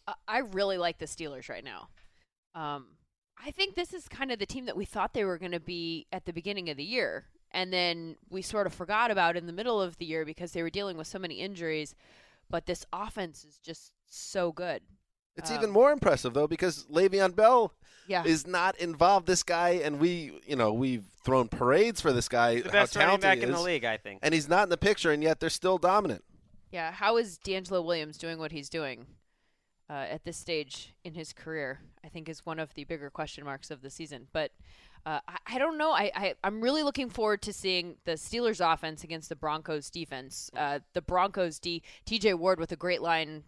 I- I really like the Steelers right now. Um, I think this is kind of the team that we thought they were going to be at the beginning of the year. And then we sort of forgot about in the middle of the year because they were dealing with so many injuries. But this offense is just so good. It's Um, even more impressive though because Le'Veon Bell Yeah. is not involved. This guy and we, you know, we've thrown parades for this guy. The how best running talented back he in the league, I think. And he's not in the picture, and yet they're still dominant. Yeah. How is DeAngelo Williams doing what he's doing uh, at this stage in his career? I think is one of the bigger question marks of the season. But uh, I, I don't know. I, I I'm really looking forward to seeing the Steelers' offense against the Broncos' defense. Uh, the Broncos' D T.J. Ward with a great line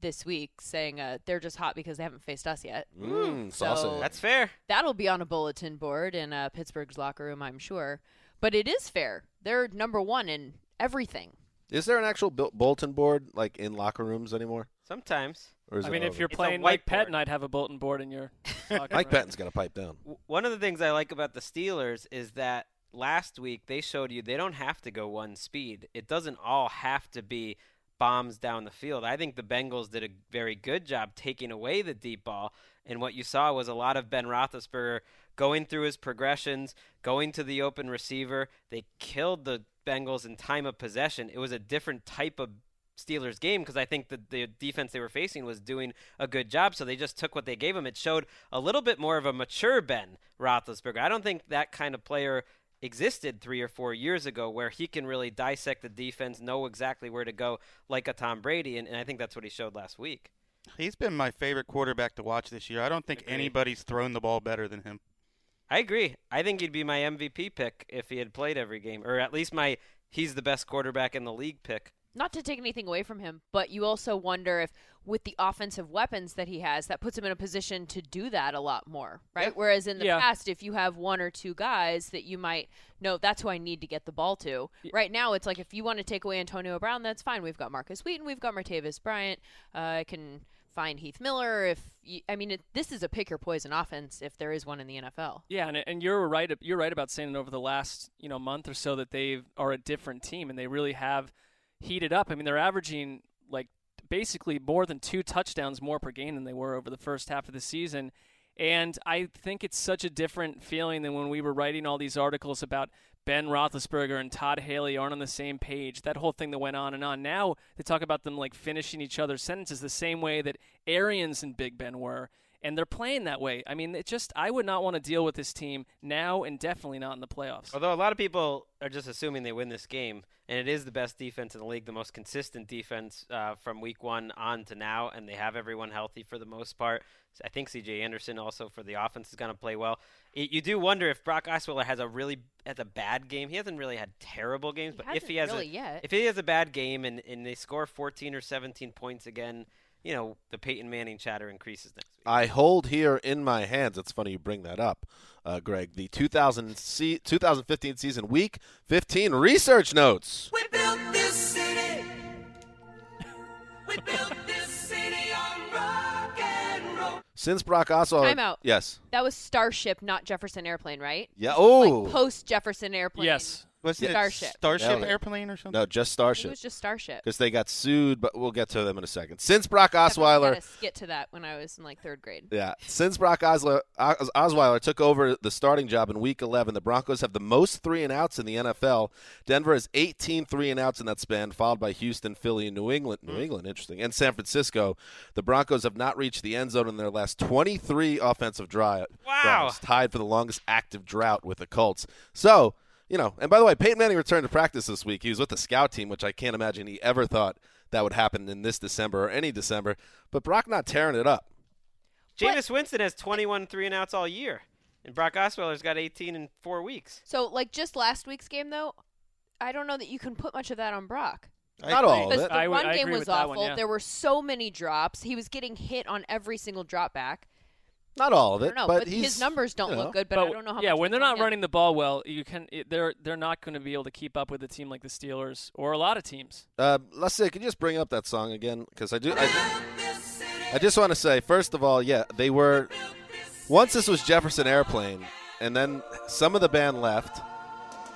this week saying uh, they're just hot because they haven't faced us yet. Mm, So saucy. That's fair. That'll be on a bulletin board in uh, Pittsburgh's locker room, I'm sure. But it is fair. They're number one in everything. Is there an actual bulletin board like in locker rooms anymore? Sometimes. Or is I it mean, if over? you're playing Mike whiteboard. Patton, I'd have a bulletin board in your. locker Mike room. Patton's got to pipe down. One of the things I like about the Steelers is that last week they showed you they don't have to go one speed. It doesn't all have to be bombs down the field. I think the Bengals did a very good job taking away the deep ball, and what you saw was a lot of Ben Roethlisberger going through his progressions, going to the open receiver. They killed the Bengals in time of possession. It was a different type of Steelers game because I think that the defense they were facing was doing a good job. So they just took what they gave him. It showed a little bit more of a mature Ben Roethlisberger. I don't think that kind of player existed three or four years ago where he can really dissect the defense, know exactly where to go like a Tom Brady. And, and I think that's what he showed last week. He's been my favorite quarterback to watch this year. I don't think Agreed. anybody's thrown the ball better than him. I agree. I think he'd be my MVP pick if he had played every game, or at least my he's the best quarterback in the league pick. Not to take anything away from him, but you also wonder if, with the offensive weapons that he has, that puts him in a position to do that a lot more, right? Whereas in the Yeah. past, if you have one or two guys that you might know, that's who I need to get the ball to. Right now, it's like if you want to take away Antonio Brown, that's fine. We've got Markus Wheaton, we've got Martavis Bryant. Uh, I can find Heath Miller. If you, I mean, it, this is a pick your poison offense if there is one in the NFL. Yeah, and, and you're right. You're right about saying over the last you know month or so that they are a different team, and they really have heated up. I mean, they're averaging like basically more than two touchdowns more per game than they were over the first half of the season. And I think it's such a different feeling than when we were writing all these articles about Ben Roethlisberger and Todd Haley aren't on the same page. That whole thing that went on and on. Now they talk about them like finishing each other's sentences the same way that Arians and Big Ben were. And they're playing that way. I mean, it just I would not want to deal with this team now and definitely not in the playoffs. Although a lot of people are just assuming they win this game, and it is the best defense in the league, the most consistent defense uh, from week one on to now, and they have everyone healthy for the most part. So I think C.J. Anderson also for the offense is going to play well. It, you do wonder if Brock Osweiler has a really has a bad game. He hasn't really had terrible games, but if he has really a yet. if he has a bad game and, and they score 14 or 17 points again, you know the Peyton Manning chatter increases next week. I hold here in my hands. It's funny you bring that up, uh, Greg. The 2000 se- 2015 season, week 15 research notes. We built this city. We built this city on rock and roll. Since Brock Osweiler, Time out. yes, That was Starship, not Jefferson Airplane, right? Yeah, oh. Like post Jefferson Airplane. Yes. Wasn't it Starship. Starship No. airplane or something? No, just Starship. It Starship. was just Starship. Because they got sued, but we'll get to them in a second. Since Brock Definitely Osweiler, gotta skit to that when I was in like third grade. Yeah. Since Brock Osweiler, Os- Osweiler took over the starting job in Week 11, the Broncos have the most three and outs in the NFL. Denver has 18 three and outs in that span, followed by Houston, Philly, and New England. New hmm. England, interesting, and San Francisco. The Broncos have not reached the end zone in their last 23 offensive dri- Wow. drives, tied for the longest active drought with the Colts. So. You know, and by the way, Peyton Manning returned to practice this week. He was with the scout team, which I can't imagine he ever thought that would happen in this December or any December. But Brock not tearing it up. Jameis Winston has 21 three and outs all year, and Brock Osweiler's got 18 in four weeks. So, like just last week's game, though, I don't know that you can put much of that on Brock. Not all of Because it. the I would- run I game was awful. one, yeah. There were so many drops. He was getting hit on every single drop back. Not all of I it, don't know, but, but his numbers don't you look good. But, I don't know how. yeah, much when they're not get. running the ball well, you can. It, they're they're not going to be able to keep up with a team like the Steelers or a lot of teams. Uh, let's say, can you just bring up that song again? Because I do. I, I just want to say, first of all, yeah, they were. Once this was Jefferson Airplane, and then some of the band left,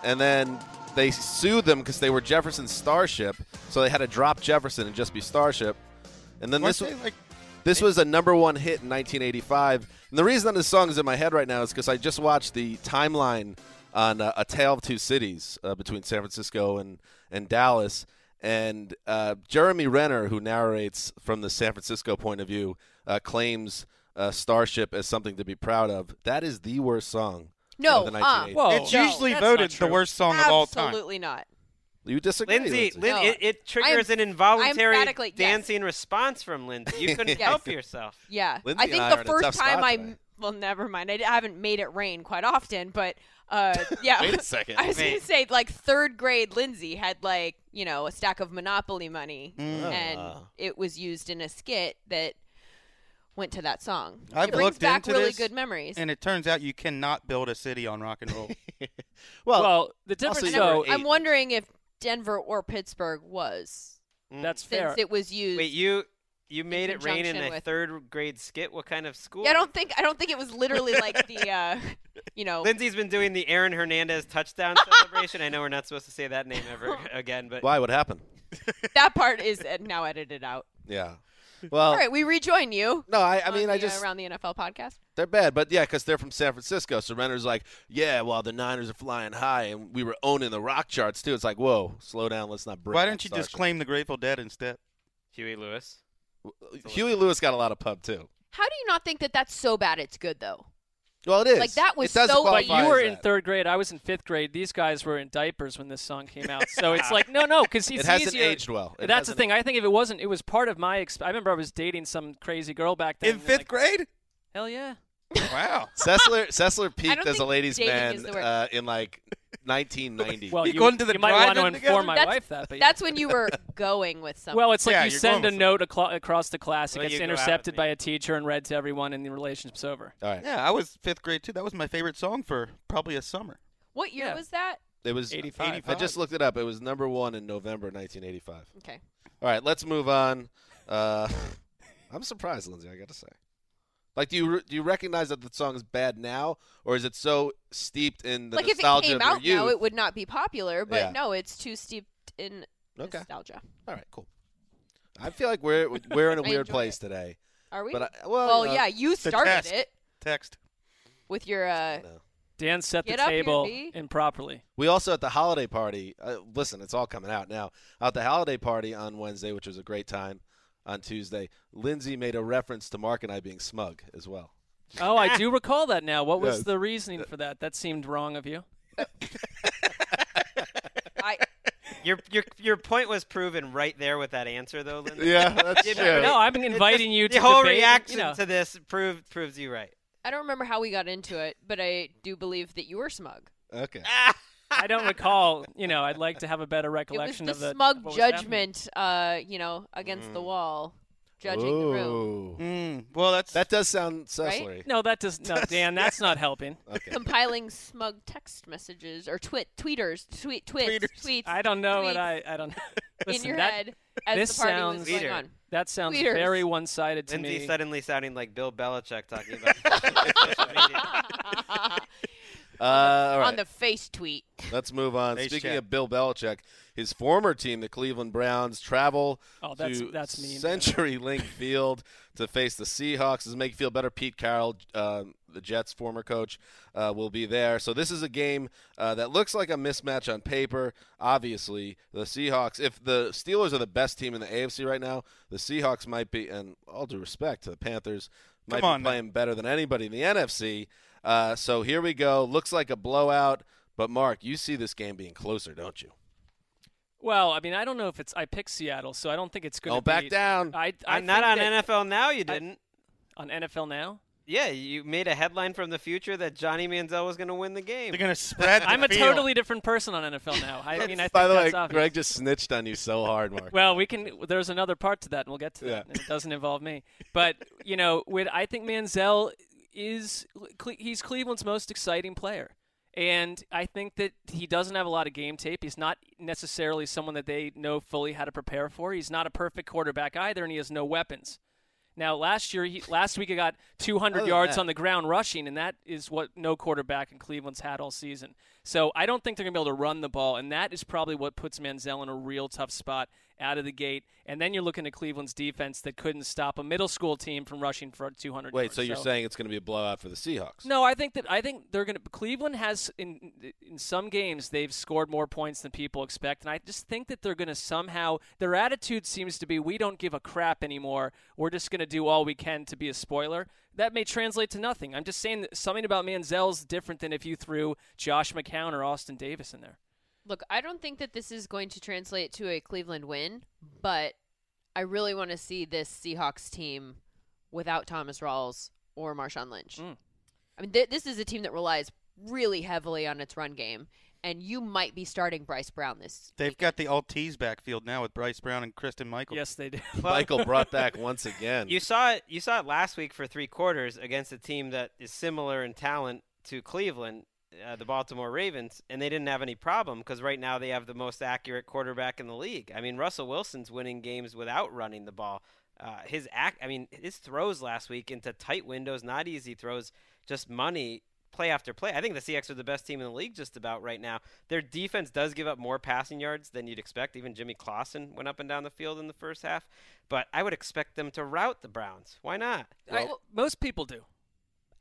and then they sued them because they were Jefferson Starship, so they had to drop Jefferson and just be Starship. And then Weren't this was like this was a number one hit in 1985. And the reason that this song is in my head right now is because I just watched the timeline on uh, A Tale of Two Cities uh, between San Francisco and, and Dallas. And uh, Jeremy Renner, who narrates from the San Francisco point of view, uh, claims uh, Starship as something to be proud of. That is the worst song. No, of the uh, 1980s. Whoa, it's usually that's voted not the true. worst song of all time. Absolutely not. You disagree? Lindsay, Lindsay? Lin- No. it, it triggers I'm- an involuntary emphatically- yes. dancing response from Lindsay. You couldn't Yes. help yourself. Yeah, Lindsay I think the in a tough first time I today. well, never mind. I haven't made it rain quite often, but uh, yeah. Wait a second. I was gonna say like third grade Lindsay had like you know a stack of Monopoly money, and Ah. it was used in a skit that went to that song. I've it brings looked back into really this, good memories. And it turns out you cannot build a city on rock and roll. well, Well, the difference also though, you're I'm wondering if Denver or Pittsburgh was that's since fair. it was used. Wait, you you made it rain in conjunction a with- third grade skit? What kind of school? yeah, I don't think I don't think it was literally like the uh, you know Lindsay's been doing the Aaron Hernandez touchdown celebration. I know we're not supposed to say that name ever again, but why? What happened? that part is uh, now edited out. Yeah. Well, All right, we rejoin you. no, I, I mean, the, I uh, just around the NFL podcast. They're bad, but yeah, because they're from San Francisco. So Renner's like, yeah, well, the Niners are flying high, and we were owning the rock charts too. It's like, whoa, slow down. Let's not break. Why don't you just claim the Grateful Dead instead? Huey Lewis. Huey Lewis got a lot of pub too. How do you not think that that's so bad it's good though? Well, it is. Like, that was it does so- But you were in third grade. I was in fifth grade. These guys were in diapers when this song came out. So it's like, no, no, because It hasn't aged well. It That's the hasn't thing. I think if it wasn't, it was part of my. Exp- I remember I was dating some crazy girl back then. In fifth like, grade? Hell yeah. Wow. Sessler Sessler don't peaked as a ladies' man is the word. uh, in like 1990. Well, You you, going to the you might want to inform together? my That's- wife that. But That's when you were going with someone. well, it's like Yeah, you send a note aclo- across the class. It gets you go out with intercepted by a teacher and read to everyone, and the relationship's over. All right, Yeah, I was fifth grade too. That was my favorite song for probably a summer. what year Yeah. was that? it was 85. I just looked it up. It was number one in November 1985. Okay. All right, let's move on. Uh, I'm surprised, Lindsay. I got to say. Like, do you do you recognize that the song is bad now, or is it so steeped in the like if it nostalgia came of out youth? now, it would not be popular. But Yeah. no, it's too steeped in Okay. nostalgia. All right, cool. I feel like we're we're in a weird place it. today. Are we? But I, well, you know, yeah, you started test. it Text. with your uh, no. Dan set the Get up here, table B. improperly. We also at the holiday party. Uh, listen, it's all coming out now. At the holiday party on Wednesday, which was a great time. On Tuesday, Lindsay made a reference to Mark and I being smug as well. Oh, I do recall that now. What was Yes. the reasoning for that? That seemed wrong of you. I Your your your point was proven right there with that answer, though, Lindsay. Yeah, that's You true. know, No, I've been inviting just- you the whole debate, reaction you know. to this prove, proves you right. I don't remember how we got into it, but I do believe that you were smug. Okay. I don't recall. You know, I'd like to have a better It was recollection the of the smug what was happening. judgment, uh, you know, against the wall, judging the room, Mm, well, that's That does sound Right? No, that does no, Dan. That's not helping. Okay. compiling smug text messages or twit tweeters, tweet twits, Tweeters. tweets I don't know what I. I don't. in Listen, your that, head as this the party sounds- was going on. That sounds Tweeters. very one-sided to Lindsay me. suddenly sounding like Bill Belichick talking about social media. Uh, all right. On the face tweet. Let's move on. Face Speaking check. of Bill Belichick, his former team, the Cleveland Browns, travel Oh, that's- to that's mean. CenturyLink Field to face the Seahawks. Does make you feel better? Pete Carroll, uh, the Jets' former coach, uh, will be there. So this is a game uh, that looks like a mismatch on paper. Obviously, the Seahawks. If the Steelers are the best team in the AFC right now, the Seahawks might be. And all due respect to the Panthers, might Come be now. playing better than anybody in the NFC. Uh, so here we go. Looks like a blowout. But Mark, you see this game being closer, don't you? Well, I mean, I don't know if it's. I picked Seattle, so I don't think it's going to Don't back down. I, I Uh, not on that- NFL Now. You didn't. on NFL Now. Yeah, you made a headline from the future that Johnny Manziel was going to win the game. They're going to spread. the I'm a field. totally different person on NFL Now. I mean, I think By the way, obvious. Greg just snitched on you so hard, Mark. Well, we can. There's another part to that, and we'll get to that. Yeah. and It doesn't involve me, but you know, with I think Manziel is he's Cleveland's most exciting player, and I think that he doesn't have a lot of game tape. He's not necessarily someone that they know fully how to prepare for. He's not a perfect quarterback either, and he has no weapons. Now, last year, he, last week, he got 200 yards that- on the ground rushing, and that is what no quarterback in Cleveland's had all season. So I don't think they're going to be able to run the ball, and that is probably what puts Manziel in a real tough spot out of the gate. And then you're looking at Cleveland's defense that couldn't stop a middle school team from rushing for 200 Wait, yards. so you're saying it's going to be a blowout for the Seahawks? No, I think that I think they're going to. Cleveland has in in some games they've scored more points than people expect, and I just think that they're going to somehow. Their attitude seems to be we don't give a crap anymore. We're just going to do all we can to be a spoiler. That may translate to nothing. I'm just saying that something about Manziel's different than if you threw Josh McCown or Austin Davis in there. Look, I don't think that this is going to translate to a Cleveland win, but I really want to see this Seahawks team without Thomas Rawls or Marshawn Lynch. Mm. I mean, th- this is a team that relies really heavily on its run game, and you might be starting Bryce Brown this. They've got the Altese backfield now with Bryce Brown and Christine Michael. Yes, they do. Michael brought back once again. You saw it. You saw it last week for three quarters against a team that is similar in talent to Cleveland, uh, the Baltimore Ravens, and they didn't have any problem because right now they have the most accurate quarterback in the league. I mean, Russell Wilson's winning games without running the ball. Uh, his act, I mean, his throws last week into tight windows, not easy throws, just money. Play after play. I think the CX are the best team in the league just about right now. Their defense does give up more passing yards than you'd expect. Even Jimmy Clausen went up and down the field in the first half. But I would expect them to rout the Browns. Why not? I, most people do.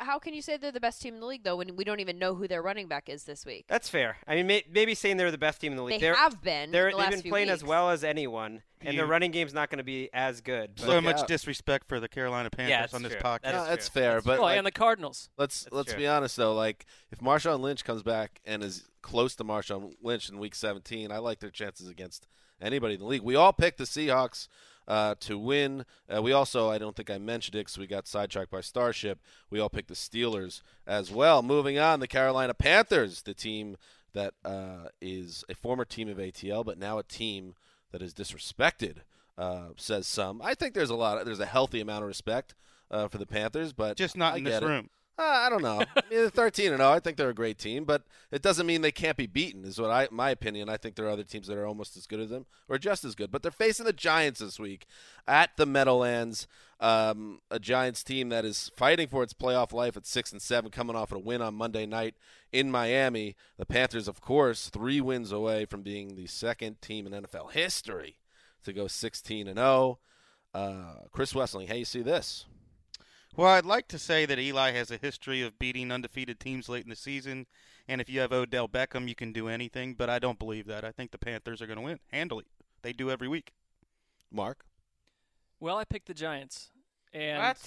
How can you say they're the best team in the league though when we don't even know who their running back is this week? That's fair. I mean, may, maybe saying they're the best team in the league. They They're- have been They're, the they've been few playing as well as anyone, and their You- running game's not going to be as good. So but- much disrespect for the Carolina Panthers that's on this true. podcast. That No, that's true. fair, That's but Well, like, and the Cardinals. let's That's let's true. be honest though. Like if Marshawn Lynch comes back and is close to Marshawn Lynch in Week 17, I like their chances against anybody in the league. We all picked the Seahawks uh, to win. Uh, we also, I don't think I mentioned it because we got sidetracked by Starship. We all picked the Steelers as well. Moving on, the Carolina Panthers, the team that uh, is a former team of ATL, but now a team that is disrespected. Uh, says some. I think there's a lot. Of, there's a healthy amount of respect uh, for the Panthers, but Just not I in this room. it. Uh, I don't know. I mean, they're 13 and 0. I think they're a great team, but it doesn't mean they can't be beaten. Is what I my opinion. I think there are other teams that are almost as good as them or just as good. But they're facing the Giants this week at the Meadowlands. Um, a Giants team that is fighting for its playoff life at six and seven, coming off a win on Monday night in Miami. The Panthers, of course, three wins away from being the second team in NFL history to go 16 and 0. Uh, Chris Wesseling, how you see this? Well, I'd like to say that Eli has a history of beating undefeated teams late in the season, and if you have Odell Beckham, you can do anything. But I don't believe that. I think the Panthers are going to win handily. They do every week. Mark, Well, I picked the Giants. And What?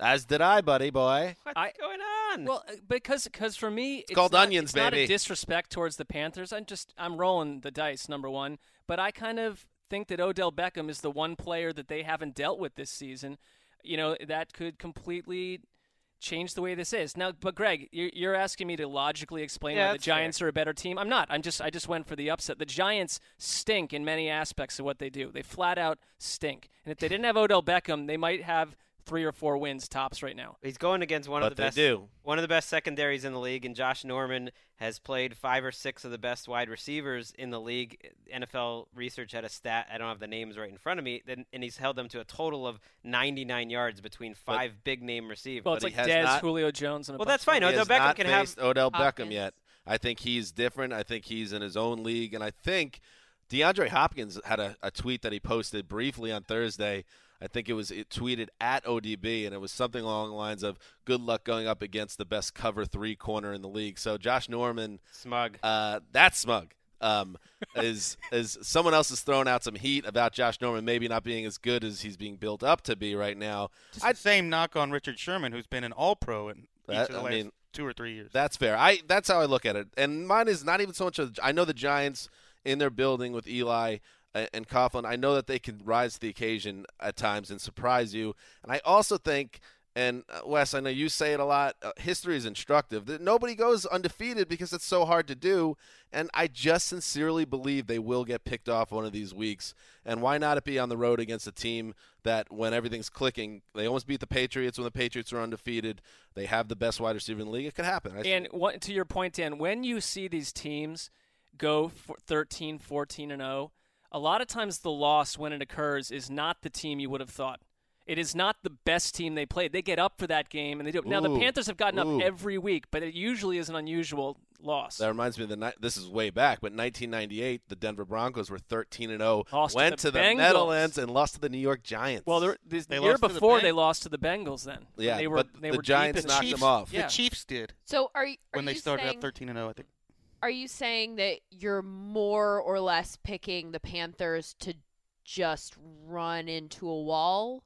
as did I, buddy boy. What's I- going on? Well, uh, because because for me, it's, called not, onions, it's not a disrespect towards the Panthers. I'm just I'm rolling the dice, number one. But I kind of think that Odell Beckham is the one player that they haven't dealt with this season. You know that could completely change the way this is now. But Greg, you're, you're asking me to logically explain Yeah, why the that's fair. Giants are a better team. I'm not. I'm just I just went for the upset. The Giants stink in many aspects of what they do. They flat out stink. And if they didn't have Odell Beckham, they might have three or four wins tops right now. He's going against one But of the best do. one of the best secondaries in the league, and Josh Norman has played five or six of the best wide receivers in the league. NFL research had a stat. I don't have the names right in front of me, then- and he's held them to a total of 99 yards between five big name receivers. Well, it's But he like has Dez, not- Julio Jones, and a Well, that's fine. Odell Beckham not can have faced Odell Beckham Hopkins. yet. I think he's different. I think he's in his own league, and I think DeAndre Hopkins had a, a tweet that he posted briefly on Thursday. I think it was it tweeted at ODB, and it was something along the lines of "Good luck going up against the best cover three corner in the league." So Josh Norman, smug. Uh, that's smug. Um, is is someone else has thrown out some heat about Josh Norman maybe not being as good as he's being built up to be right now. Just the same knock on Richard Sherman, who's been an All-Pro in each of the I last mean, two or three years. That's fair. I that's how I look at it. And mine is not even so much. Of, I know the Giants in their building with Eli and Coughlin. I know that they can rise to the occasion at times and surprise you. And I also think. And uh, Wes, I know you say it a lot. Uh, history is instructive. That nobody goes undefeated because it's so hard to do. And I just sincerely believe they will get picked off one of these weeks. And why not it be on the road against a team that, when everything's clicking, they almost beat the Patriots when the Patriots are undefeated. They have the best wide receiver in the league. It could happen. I And what, to your point, Dan, when you see these teams go for 13, 14, and 0, a lot of times the loss when it occurs is not the team you would have thought. It is not the best team they played. They get up for that game and they do. Now the Panthers have gotten Ooh. up every week, but it usually is an unusual loss. That reminds me of the night. this is way back, but 1998, the Denver Broncos were 13 and 0, Lost to went the to the, Bengals. Meadowlands and lost to the New York Giants. Well, the, the, They the year lost to the before they lost to the Bengals. Then Yeah, they were, but they the were Giants deep in knocked Chiefs, them off. Yeah. The Chiefs did So are you are when they you started saying, up 13 and 0. I think. Are you saying that you're more or less picking the Panthers to just run into a wall?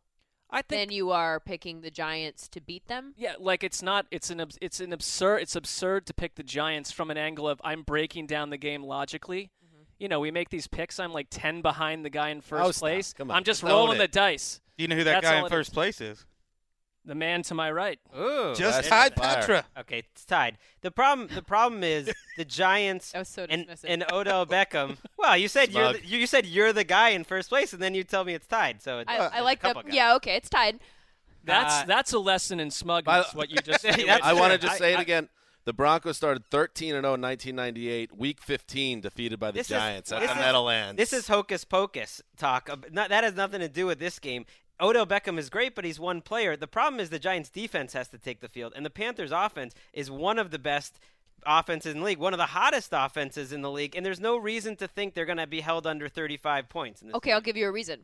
I think than you are picking the Giants to beat them. Yeah, like it's not. It's an it's an absurd. It's absurd to pick the Giants from an angle of I'm breaking down the game logically. Mm-hmm. You know, we make these picks. I'm like ten behind the guy in first Oh, place. Come on. I'm just Just own rolling it. the dice. Do you know who that That's guy in first is. place is? The man to my right. Ooh, Just tied fire. Petra. Okay, it's tied. The problem the problem is the Giants so and, dismissive. and Odell Beckham. Well, you said you're the, you you said you're the guy in first place, and then you tell me it's tied. So it's, I, I like a that. couple guys. Yeah, okay, it's tied. That's Uh, that's a lesson in smugness. By- what you just said. I want to true. just I- say it again. The Broncos started 13 and 0 in 1998. Week 15, defeated by the This is- Giants at this the is- Meadowlands. This is hocus pocus talk. Not, that has nothing to do with this game. Odell Beckham is great, but he's one player. The problem is the Giants' defense has to take the field, and the Panthers' offense is one of the best offenses in the league, one of the hottest offenses in the league, and there's no reason to think they're going to be held under 35 points. In this Okay, I'll give you a reason.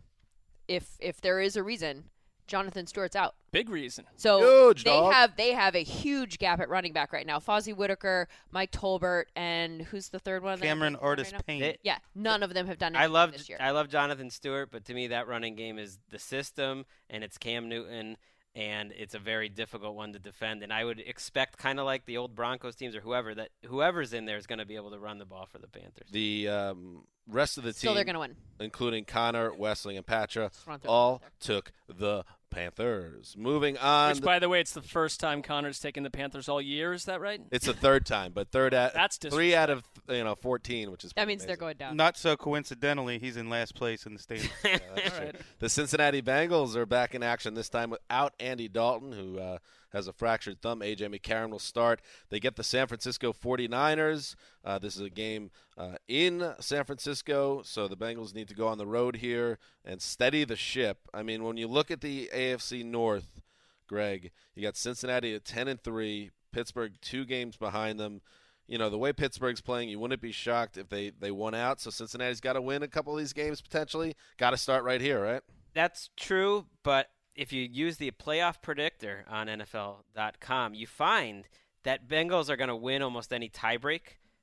If if there is a reason, Jonathan Stewart's out. Big reason. So Huge, they dog. have they have a huge gap at running back right now. Fozzie Whitaker, Mike Tolbert, and who's the third one? Cameron thinking Artis right? Payne. Yeah, none of them have done I anything love this year. I love Jonathan Stewart, but to me that running game is the system and it's Cam Newton and it's a very difficult one to defend and I would expect kind of like the old Broncos teams or whoever that whoever's in there is going to be able to run the ball for the Panthers. the um, rest of the Still, team, they're gonna win. including Connor, Wesley, and Patra, Just wanna throw that all took the Panthers. Moving on. Which, by the way, it's the first time Connor's taken the Panthers all year. Is that right? it's the third time, but third at That's three out of you know 14, which is that pretty means they're going down. Not so coincidentally, he's in last place in the state. Yeah, that's true. The Cincinnati Bengals are back in action this time without Andy Dalton, who uh, has a fractured thumb. A.J. McCarron will start. They get the San Francisco 49ers. Uh, this is a game uh, in San Francisco, so the Bengals need to go on the road here and steady the ship. I mean, when you look at the AFC North, Greg, you got Cincinnati at 10 and 3, Pittsburgh two games behind them. You know, the way Pittsburgh's playing, you wouldn't be shocked if they, they won out. So Cincinnati's got to win a couple of these games potentially. Got to start right here, right? That's true, but if you use the playoff predictor on NFL.com, you find that Bengals are going to win almost any tiebreak.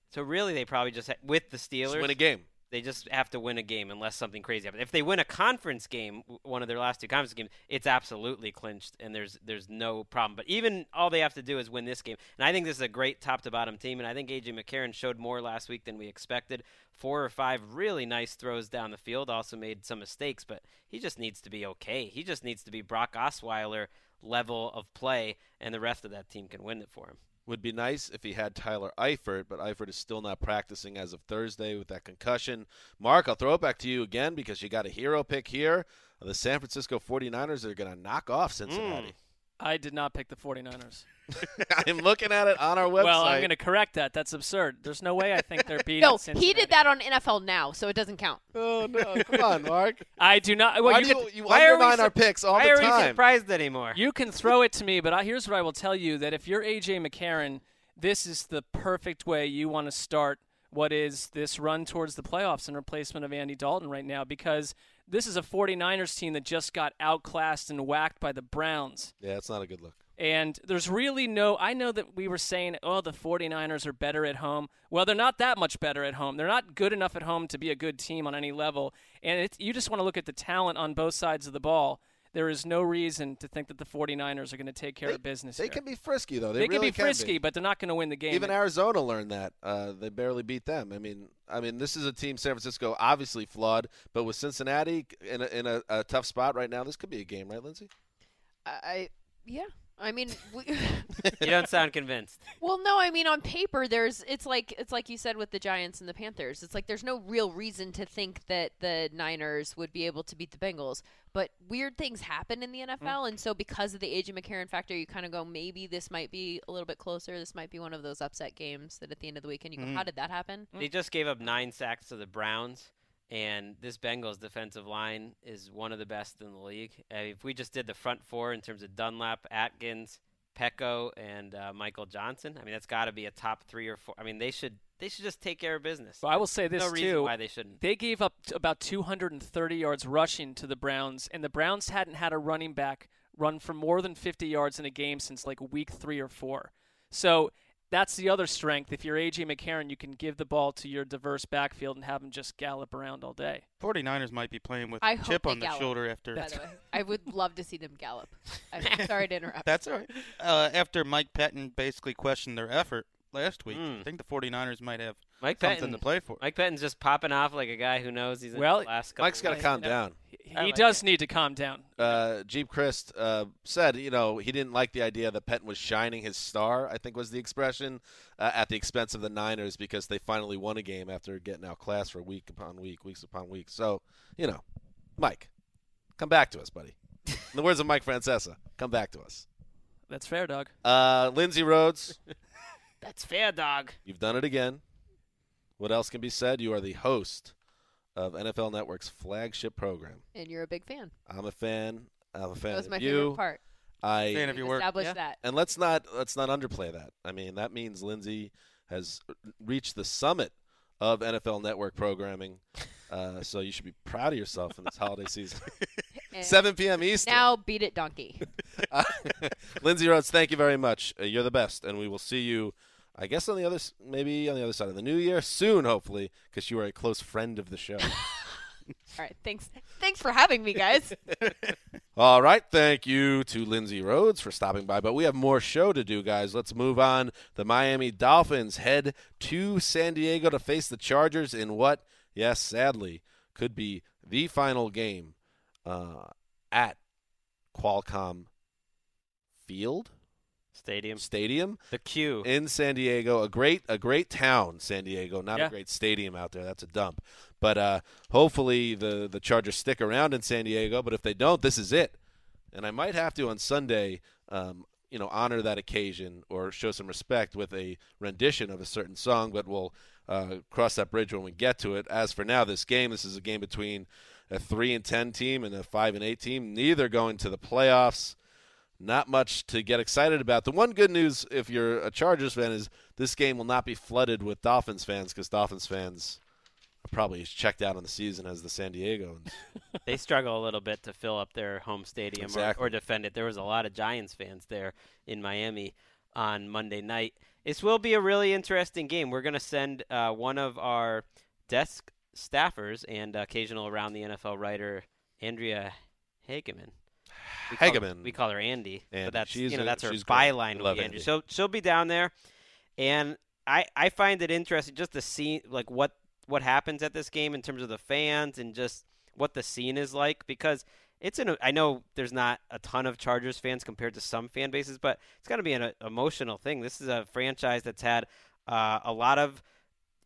So really, they probably just ha- with the Steelers Just win a game. They just have to win a game unless something crazy happens. If they win a conference game, one of their last two conference games, it's absolutely clinched, and there's there's no problem. But even all they have to do is win this game, and I think this is a great top to bottom team. And I think AJ McCarron showed more last week than we expected. Four or five really nice throws down the field. Also made some mistakes, but he just needs to be okay. He just needs to be Brock Osweiler level of play, and the rest of that team can win it for him. Would be nice if he had Tyler Eifert, but Eifert is still not practicing as of Thursday with that concussion. Mark, I'll throw it back to you again because you got a hero pick here. The San Francisco 49ers are going to knock off Cincinnati. Hmm. I did not pick the 49ers. I'm looking at it on our website. Well, I'm going to correct that. That's absurd. There's no way I think they're beating No, Cincinnati. he did that on NFL Now, so it doesn't count. Oh no! Come on, Mark. I do not. Well, Why you do could- you- you Why are we undermine sur- our picks all why the are we time? surprised anymore? You can throw it to me, but I, here's what I will tell you: that if you're AJ McCarron, this is the perfect way you want to start what is this run towards the playoffs in replacement of Andy Dalton right now, because this is a 49ers team that just got outclassed and whacked by the Browns. Yeah, it's not a good look. And there's really no. I know that we were saying, oh, the 49ers are better at home. Well, they're not that much better at home. They're not good enough at home to be a good team on any level. And you just want to look at the talent on both sides of the ball. There is no reason to think that the 49ers are going to take care of business. They here. can be frisky though. They, They, really can be frisky, but they're not going to win the game. Even Arizona learned that. Uh, they barely beat them. I mean, I mean, this is a team San Francisco obviously flawed, but with Cincinnati in a, in a, a tough spot right now, this could be a game, right, Lindsay? I, I yeah. I mean, we, you don't sound convinced. well, no. I mean, on paper, there's it's like it's like you said with the Giants and the Panthers. It's like there's no real reason to think that the Niners would be able to beat the Bengals. But weird things happen in the NFL, and so because of the age AJ McCarron factor, you kind of go, maybe this might be a little bit closer. This might be one of those upset games that at the end of the weekend you go, Mhm. how did that happen? They just gave up nine sacks to the Browns, and this Bengals defensive line is one of the best in the league. Uh, if we just did the front four in terms of Dunlap, Atkins, Peko, and uh, Michael Johnson, I mean that's got to be a top three or four. I mean they should they should just take care of business. Well, I will say this no too. why they shouldn't. They gave up t- about 230 yards rushing to the Browns, and the Browns hadn't had a running back run for more than 50 yards in a game since like week three or four. So that's the other strength. If you're AJ McCarron, you can give the ball to your diverse backfield and have him just gallop around all day. 49ers might be playing with I a hope chip on the gallop, shoulder after. By the way, I would love to see them gallop. I'm sorry to interrupt. That's all right. Uh, after Mike Pettine basically questioned their effort last week, Mm. I think the 49ers might have Mike something Pettin to play for. Mike Pettine's just popping off like a guy who knows he's in Well, the last couple Mike's got to calm down. He does need to calm down. Uh, Jeep Christ uh, said, you know, he didn't like the idea that Pettine was shining his star. I think was the expression uh, at the expense of the Niners because they finally won a game after getting outclassed for week upon week, weeks upon weeks. So, you know, Mike, come back to us, buddy. In the words of Mike Francesa, come back to us. That's fair, dog. Uh, Lindsay Rhodes, That's fair, dog. you've done it again. What else can be said? You are the host of NFL Network's flagship program. And you're a big fan. I'm a fan. I'm a fan That was of my you. favorite part. I Fan of your work. Established that. And let's not let's not underplay that. I mean, that means Lindsay has reached the summit of NFL Network programming. Uh, so you should be proud of yourself in this holiday season. 7 p.m. Eastern. Now beat it, donkey. Uh, Lindsay Rhodes, thank you very much. Uh, you're the best, and we will see you. I guess on the other, maybe on the other side of the new year soon, hopefully, because you are a close friend of the show. All right, thanks. Thanks for having me, guys. All right. Thank you to Lindsay Rhodes for stopping by. But we have more show to do, guys. Let's move on. The Miami Dolphins head to San Diego to face the Chargers in what, yes, sadly, could be the final game uh, at Qualcomm Field Stadium. Stadium. The Q. in San Diego. A great, a great town, San Diego. Not Yeah. a great stadium out there. That's a dump. But uh, hopefully the the Chargers stick around in San Diego. But if they don't, this is it. And I might have to on Sunday, um, you know, honor that occasion or show some respect with a rendition of a certain song. But we'll uh, cross that bridge when we get to it. As for now, this game, this is a game between a three and ten team and a five and eight team. Neither going to the playoffs not much to get excited about. The one good news, if you're a Chargers fan, is this game will not be flooded with Dolphins fans because Dolphins fans are probably as checked out on the season as the San Diegoans. they struggle a little bit to fill up their home stadium Exactly. or, or defend it. There was a lot of Giants fans there in Miami on Monday night. This will be a really interesting game. We're going to send uh, one of our desk staffers and occasional around the NFL writer, Andrea Hageman. We call her- we call her Andy, Andy. but that's She's you know a- that's her byline. We will love be Andrew. Andy. So she'll be down there, and I I find it interesting just to see like what what happens at this game in terms of the fans and just what the scene is like because it's an. I know there's not a ton of Chargers fans compared to some fan bases, but it's going to be an uh, emotional thing. This is a franchise that's had uh, a lot of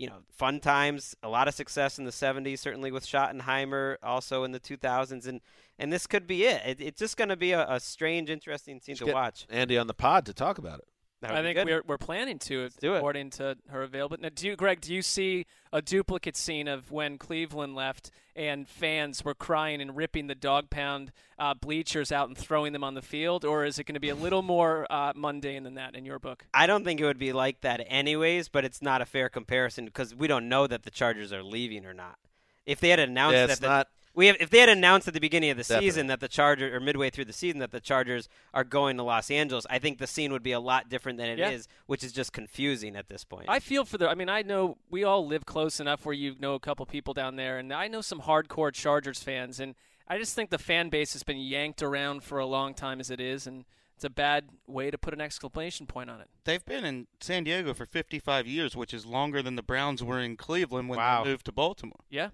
you know, fun times, a lot of success in the 70s, certainly with Schottenheimer, also in the 2000s, and and this could be it. it it's just going to be a, a, strange, interesting scene to watch. Andy on the pod to talk about it. I think we're we're planning to, do it. according to her availability. Now, do you, Greg? Do you see a duplicate scene of when Cleveland left and fans were crying and ripping the dog pound uh, bleachers out and throwing them on the field, or is it going to be a little more uh, mundane than that in your book? I don't think it would be like that, anyways. But it's not a fair comparison because we don't know that the Chargers are leaving or not. If they had announced Yeah, that it's the, not- we have, if they had announced at the beginning of the Definitely. season that the Chargers or midway through the season that the Chargers are going to Los Angeles, I think the scene would be a lot different than it is, Yeah. which is just confusing at this point. I feel for the. I mean, I know we all live close enough where you know a couple people down there, and I know some hardcore Chargers fans, and I just think the fan base has been yanked around for a long time as it is, and it's a bad way to put an exclamation point on it. They've been in San Diego for 55 years, which is longer than the Browns were in Cleveland when Wow. they moved to Baltimore. Yeah.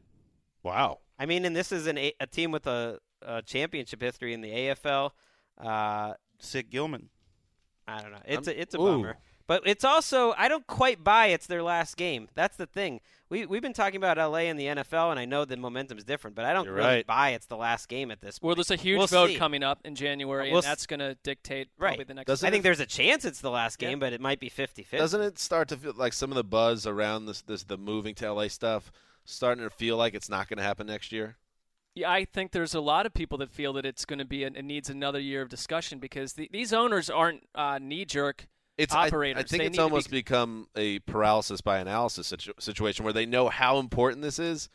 Wow. I mean, and this is an a, a team with a, a championship history in the AFL. Uh, Sid Gilman. I don't know. It's I'm- a it's a ooh. bummer. But it's also I don't quite buy it's their last game. That's the thing. We we've been talking about LA and the NFL, and I know the momentum's different, but I don't You're really right. buy it's the last game at this point. Well, there's a huge We'll vote see. coming up in January, We'll and that's going to dictate Right. probably the next. Doesn't I think there's a chance it's the last Yeah. game, but it might be 50-50. Doesn't it start to feel like some of the buzz around this, this the moving to LA stuff starting to feel like it's not going to happen next year? Yeah, I think there's a lot of people that feel that it's going to be an, it needs another year of discussion because the, these owners aren't uh, knee jerk It's I- operators. I, think They it's to be- almost become a paralysis by analysis situ- situation where they know how important this is.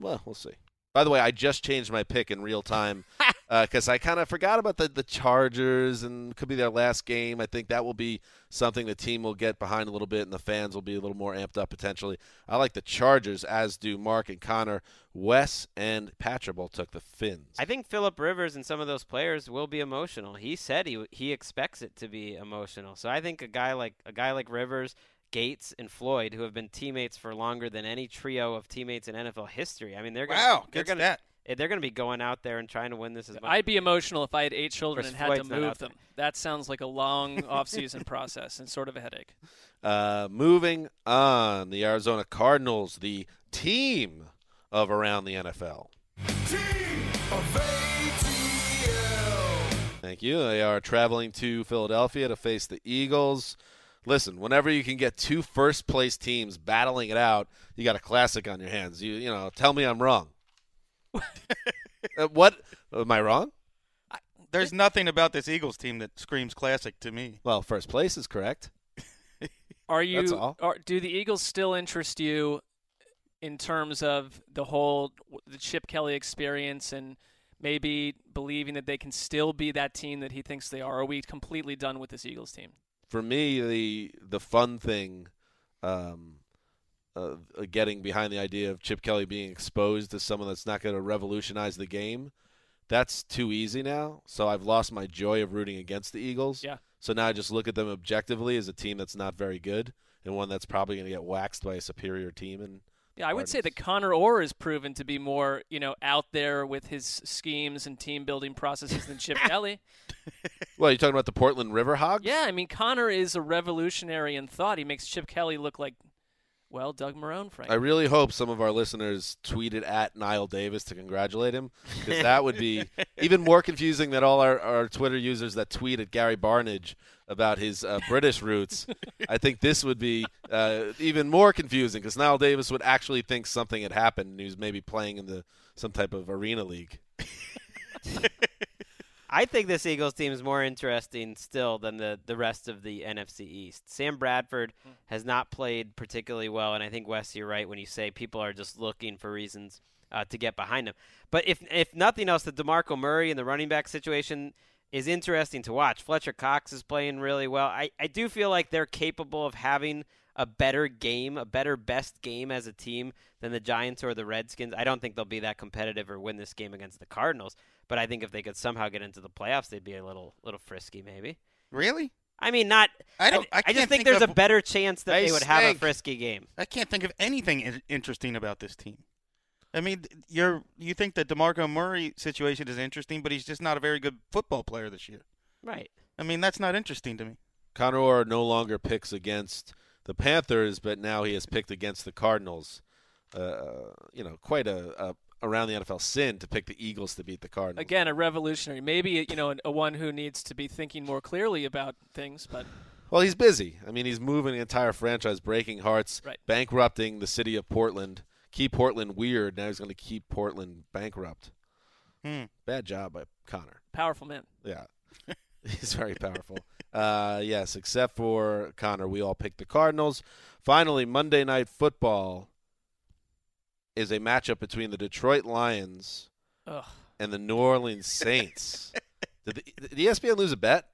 Well, we'll see. By the way, I just changed my pick in real time Uh, because I kind of forgot about the, the Chargers and could be their last game. I think that will be something the team will get behind a little bit and the fans will be a little more amped up potentially. I like the Chargers, as do Mark and Connor. Wes and Patrick both took the Finns. I think Philip Rivers and some of those players will be emotional. He said he he expects it to be emotional. So I think a guy like a guy like Rivers, Gates, and Floyd, who have been teammates for longer than any trio of teammates in NFL history. I mean, they're gonna, Wow, they're gonna that. Eh, they're going to be going out there and trying to win this as much. I'd be emotional if I had eight children course, and had Floyd's to move out them. That sounds like a long off-season process and sort of a headache. Uh, moving on, the Arizona Cardinals, the team of around the NFL. Thank you. They are traveling to Philadelphia to face the Eagles. Listen, whenever you can get two first place teams battling it out, you got a classic on your hands. You you know, tell me I'm wrong. Uh, what am I wrong? There's nothing about this Eagles team that screams classic to me. Well, first place is correct. Are you? That's all. Are, do the Eagles still interest you in terms of the whole the Chip Kelly experience and maybe believing that they can still be that team that he thinks they are? Are we completely done with this Eagles team? for me, the the fun thing, um, uh, getting behind the idea of Chip Kelly being exposed as someone that's not going to revolutionize the game, that's too easy now. So I've lost my joy of rooting against the Eagles. Yeah. So now I just look at them objectively as a team that's not very good and one that's probably going to get waxed by a superior team. And Yeah, I would say that Connor Orr has proven to be more, you know, out there with his schemes and team building processes than Chip Kelly. well, you're talking about the Portland River Hogs. Yeah, I mean Connor is a revolutionary in thought. He makes Chip Kelly look like, well, Doug Marrone, frankly. I really hope some of our listeners tweeted at Niall Davis to congratulate him because that would be even more confusing than all our, our Twitter users that tweet at Gary Barnidge about his uh, British roots. I think this would be uh, even more confusing because Niall Davis would actually think something had happened and he was maybe playing in the some type of arena league. I think this Eagles team is more interesting still than the, the rest of the NFC East. Sam Bradford has not played particularly well, and I think Wes, you're right when you say people are just looking for reasons uh, to get behind him. But if if nothing else, the Demarco Murray and the running back situation is interesting to watch. Fletcher Cox is playing really well. I, I do feel like they're capable of having a better game, a better best game as a team than the Giants or the Redskins. I don't think they'll be that competitive or win this game against the Cardinals, but I think if they could somehow get into the playoffs, they'd be a little little frisky maybe. Really? I mean, not. I don't. I, I, just can't think, there's of, a better chance that They they would have a frisky game. I can't think of anything in- interesting about this team. I mean, you're you think the Demarco Murray situation is interesting, but he's just not a very good football player this year. Right. I mean, that's not interesting to me. Connor Orr no longer picks against the Panthers, but now he has picked against the Cardinals. Uh, you know, quite a, a around the NFL sin to pick the Eagles to beat the Cardinals. Again, a revolutionary. Maybe you know a one who needs to be thinking more clearly about things, but Well, he's busy. I mean, he's moving the entire franchise, breaking hearts, Right. bankrupting the city of Portland. Keep Portland weird. Now he's going to keep Portland bankrupt. Hmm. Bad job by Connor. powerful man. Yeah. He's very powerful. uh, yes, except for Connor. We all picked the Cardinals. Finally, Monday Night Football is a matchup between the Detroit Lions Ugh. and the New Orleans Saints. did, the, did E ESPN lose a bet?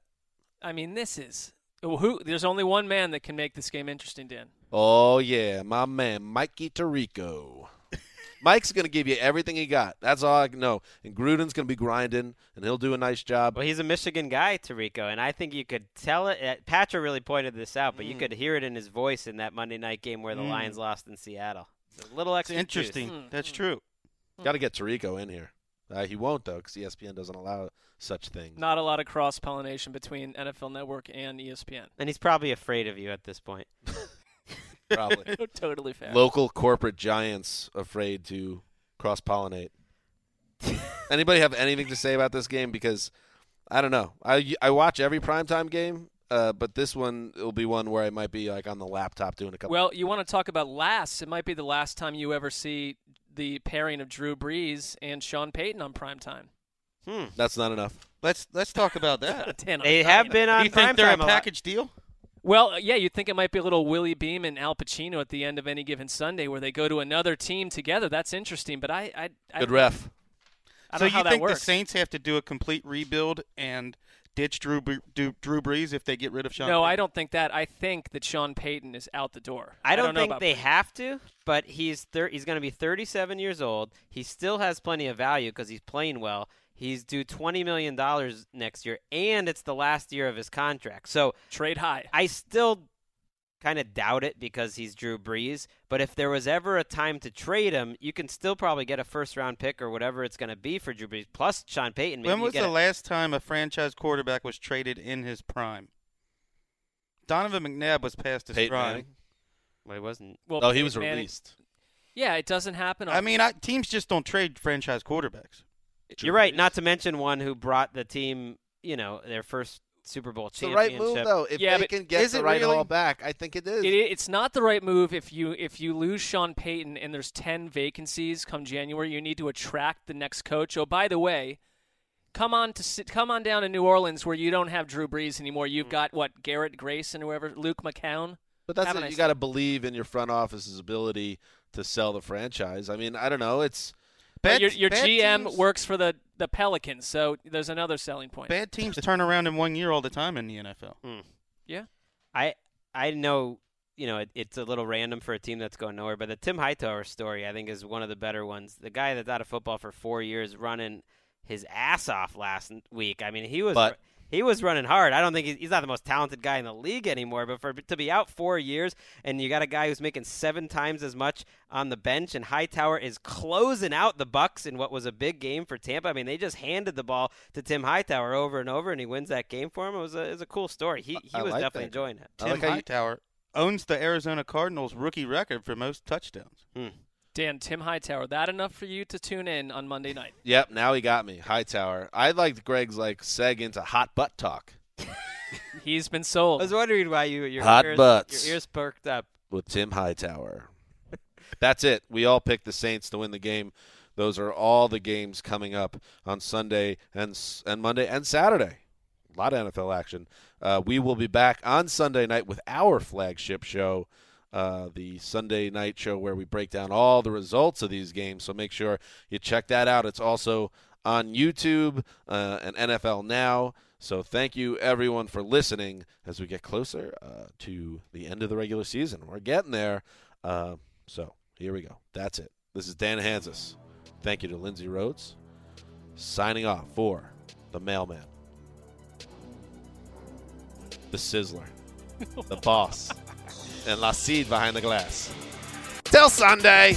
I mean, this is who. There's only one man that can make this game interesting, Dan. Oh, yeah, my man, Mikey Tirico. Mike's going to give you everything he got. That's all I know. And Gruden's going to be grinding, and he'll do a nice job. Well, he's a Michigan guy, Tirico, and I think you could tell it. Uh, Patra really pointed this out, but you Mm. could hear it in his voice in that Monday night game where the Mm. Lions lost in Seattle. It's a little extra. interesting. juice. That's mm. true. Mm. Got to get Tirico in here. Uh, he won't, though, because ESPN doesn't allow such things. Not a lot of cross pollination between NFL Network and ESPN. And he's probably afraid of you at this point. Probably. totally fair. Local corporate giants afraid to cross pollinate. Anybody have anything to say about this game? Because I don't know. I I watch every primetime game, uh, but this one will be one where I might be like on the laptop doing a couple. Well, you want to talk about last? It might be the last time you ever see the pairing of Drew Brees and Sean Payton on primetime. Hmm. That's not enough. Let's let's talk about that. Dan, They I'm have been on you think they're primetime a a package deal? Well, uh, yeah, you'd think it might be a little Willie Beam and Al Pacino at the end of any given Sunday where they go to another team together. That's interesting, but I, I, I Good ref. I so don't know you how that think works. the Saints have to do a complete rebuild and ditch Drew Bre- Drew Brees if they get rid of Sean? no, Payton? I don't think that. I think that Sean Payton is out the door. I don't, know think about they Brees. have to, but he's thir- he's going to be 37 years old. He still has plenty of value because he's playing well. He's due 20 million dollars next year, and it's the last year of his contract. So trade high. I still kind of doubt it because he's Drew Brees. But if there was ever a time to trade him, you can still probably get a first round pick or whatever it's going to be for Drew Brees plus Sean Payton. Maybe When was get the a- last time a franchise quarterback was traded in his prime? Donovan McNabb was past his Peyton prime. Manning? Well, he wasn't. Well, oh, he was Manning- released. Yeah, it doesn't happen. I mean, I, teams just don't trade franchise quarterbacks. You're right. Not to mention one who brought the team, you know, their first Super Bowl It's the championship. right move, though. If Yeah, they but can get is the it right really? haul back, I think it is. It, it's not the right move if you if you lose Sean Payton and there's ten vacancies come January. You need to attract the next coach. Oh, by the way, come on to sit, come on down to New Orleans where you don't have Drew Brees anymore. You've mm. got what Garrett Grayson or whoever, Luke McCown. But that's Have it. nice You got to believe in your front office's ability to sell the franchise. I mean, I don't know. It's But Bad- your your bad GM teams- works for the the Pelicans, so there's another selling point. Bad teams turn around in one year all the time in the NFL. Hmm. Yeah. I I know you know it, it's a little random for a team that's going nowhere, but the Tim Hightower story I think is one of the better ones. The guy that's out of football for four years, running his ass off last week. I mean, he was But- he was running hard. I don't think he's, he's not the most talented guy in the league anymore, but for to be out four years and you got a guy who's making seven times as much on the bench, and Hightower is closing out the Bucks in what was a big game for Tampa. I mean, they just handed the ball to Tim Hightower over and over, and he wins that game for him. It was a, it was a cool story. He he I was like definitely that. enjoying it. I Tim like Hightower owns the Arizona Cardinals rookie record for most touchdowns. Hmm. Dan, Tim Hightower, that enough for you to tune in on Monday night? Yep, now he got me. Hightower. I liked Greg's like seg into hot butt talk He's been sold. I was wondering why you your Hot ears, butts. your ears perked up. with Tim Hightower. That's it. We all picked the Saints to win the game. Those are all the games coming up on Sunday and and Monday and Saturday. A lot of NFL action. Uh, we will be back on Sunday night with our flagship show, uh, the Sunday night show where we break down all the results of these games. So make sure you check that out. It's also on YouTube uh, and NFL Now. So thank you everyone for listening as we get closer uh, to the end of the regular season. We're getting there. Uh, so here we go. That's it. This is Dan Hanzus. Thank you to Lindsay Rhodes. Signing off for the mailman, the sizzler, the boss, and La Cid behind the glass. Till Sunday.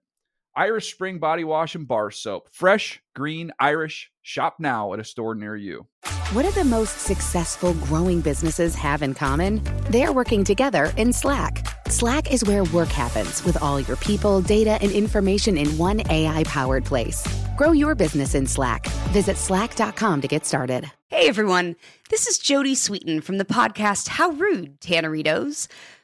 Irish Spring Body Wash and Bar Soap. Fresh, green, Irish. Shop now at a store near you. What do the most successful growing businesses have in common? They're working together in Slack. Slack is where work happens with all your people, data, and information in one AI powered place. Grow your business in Slack. Visit slack.com to get started. Hey everyone, this is Jodie Sweetin from the podcast How Rude, Tanneritos.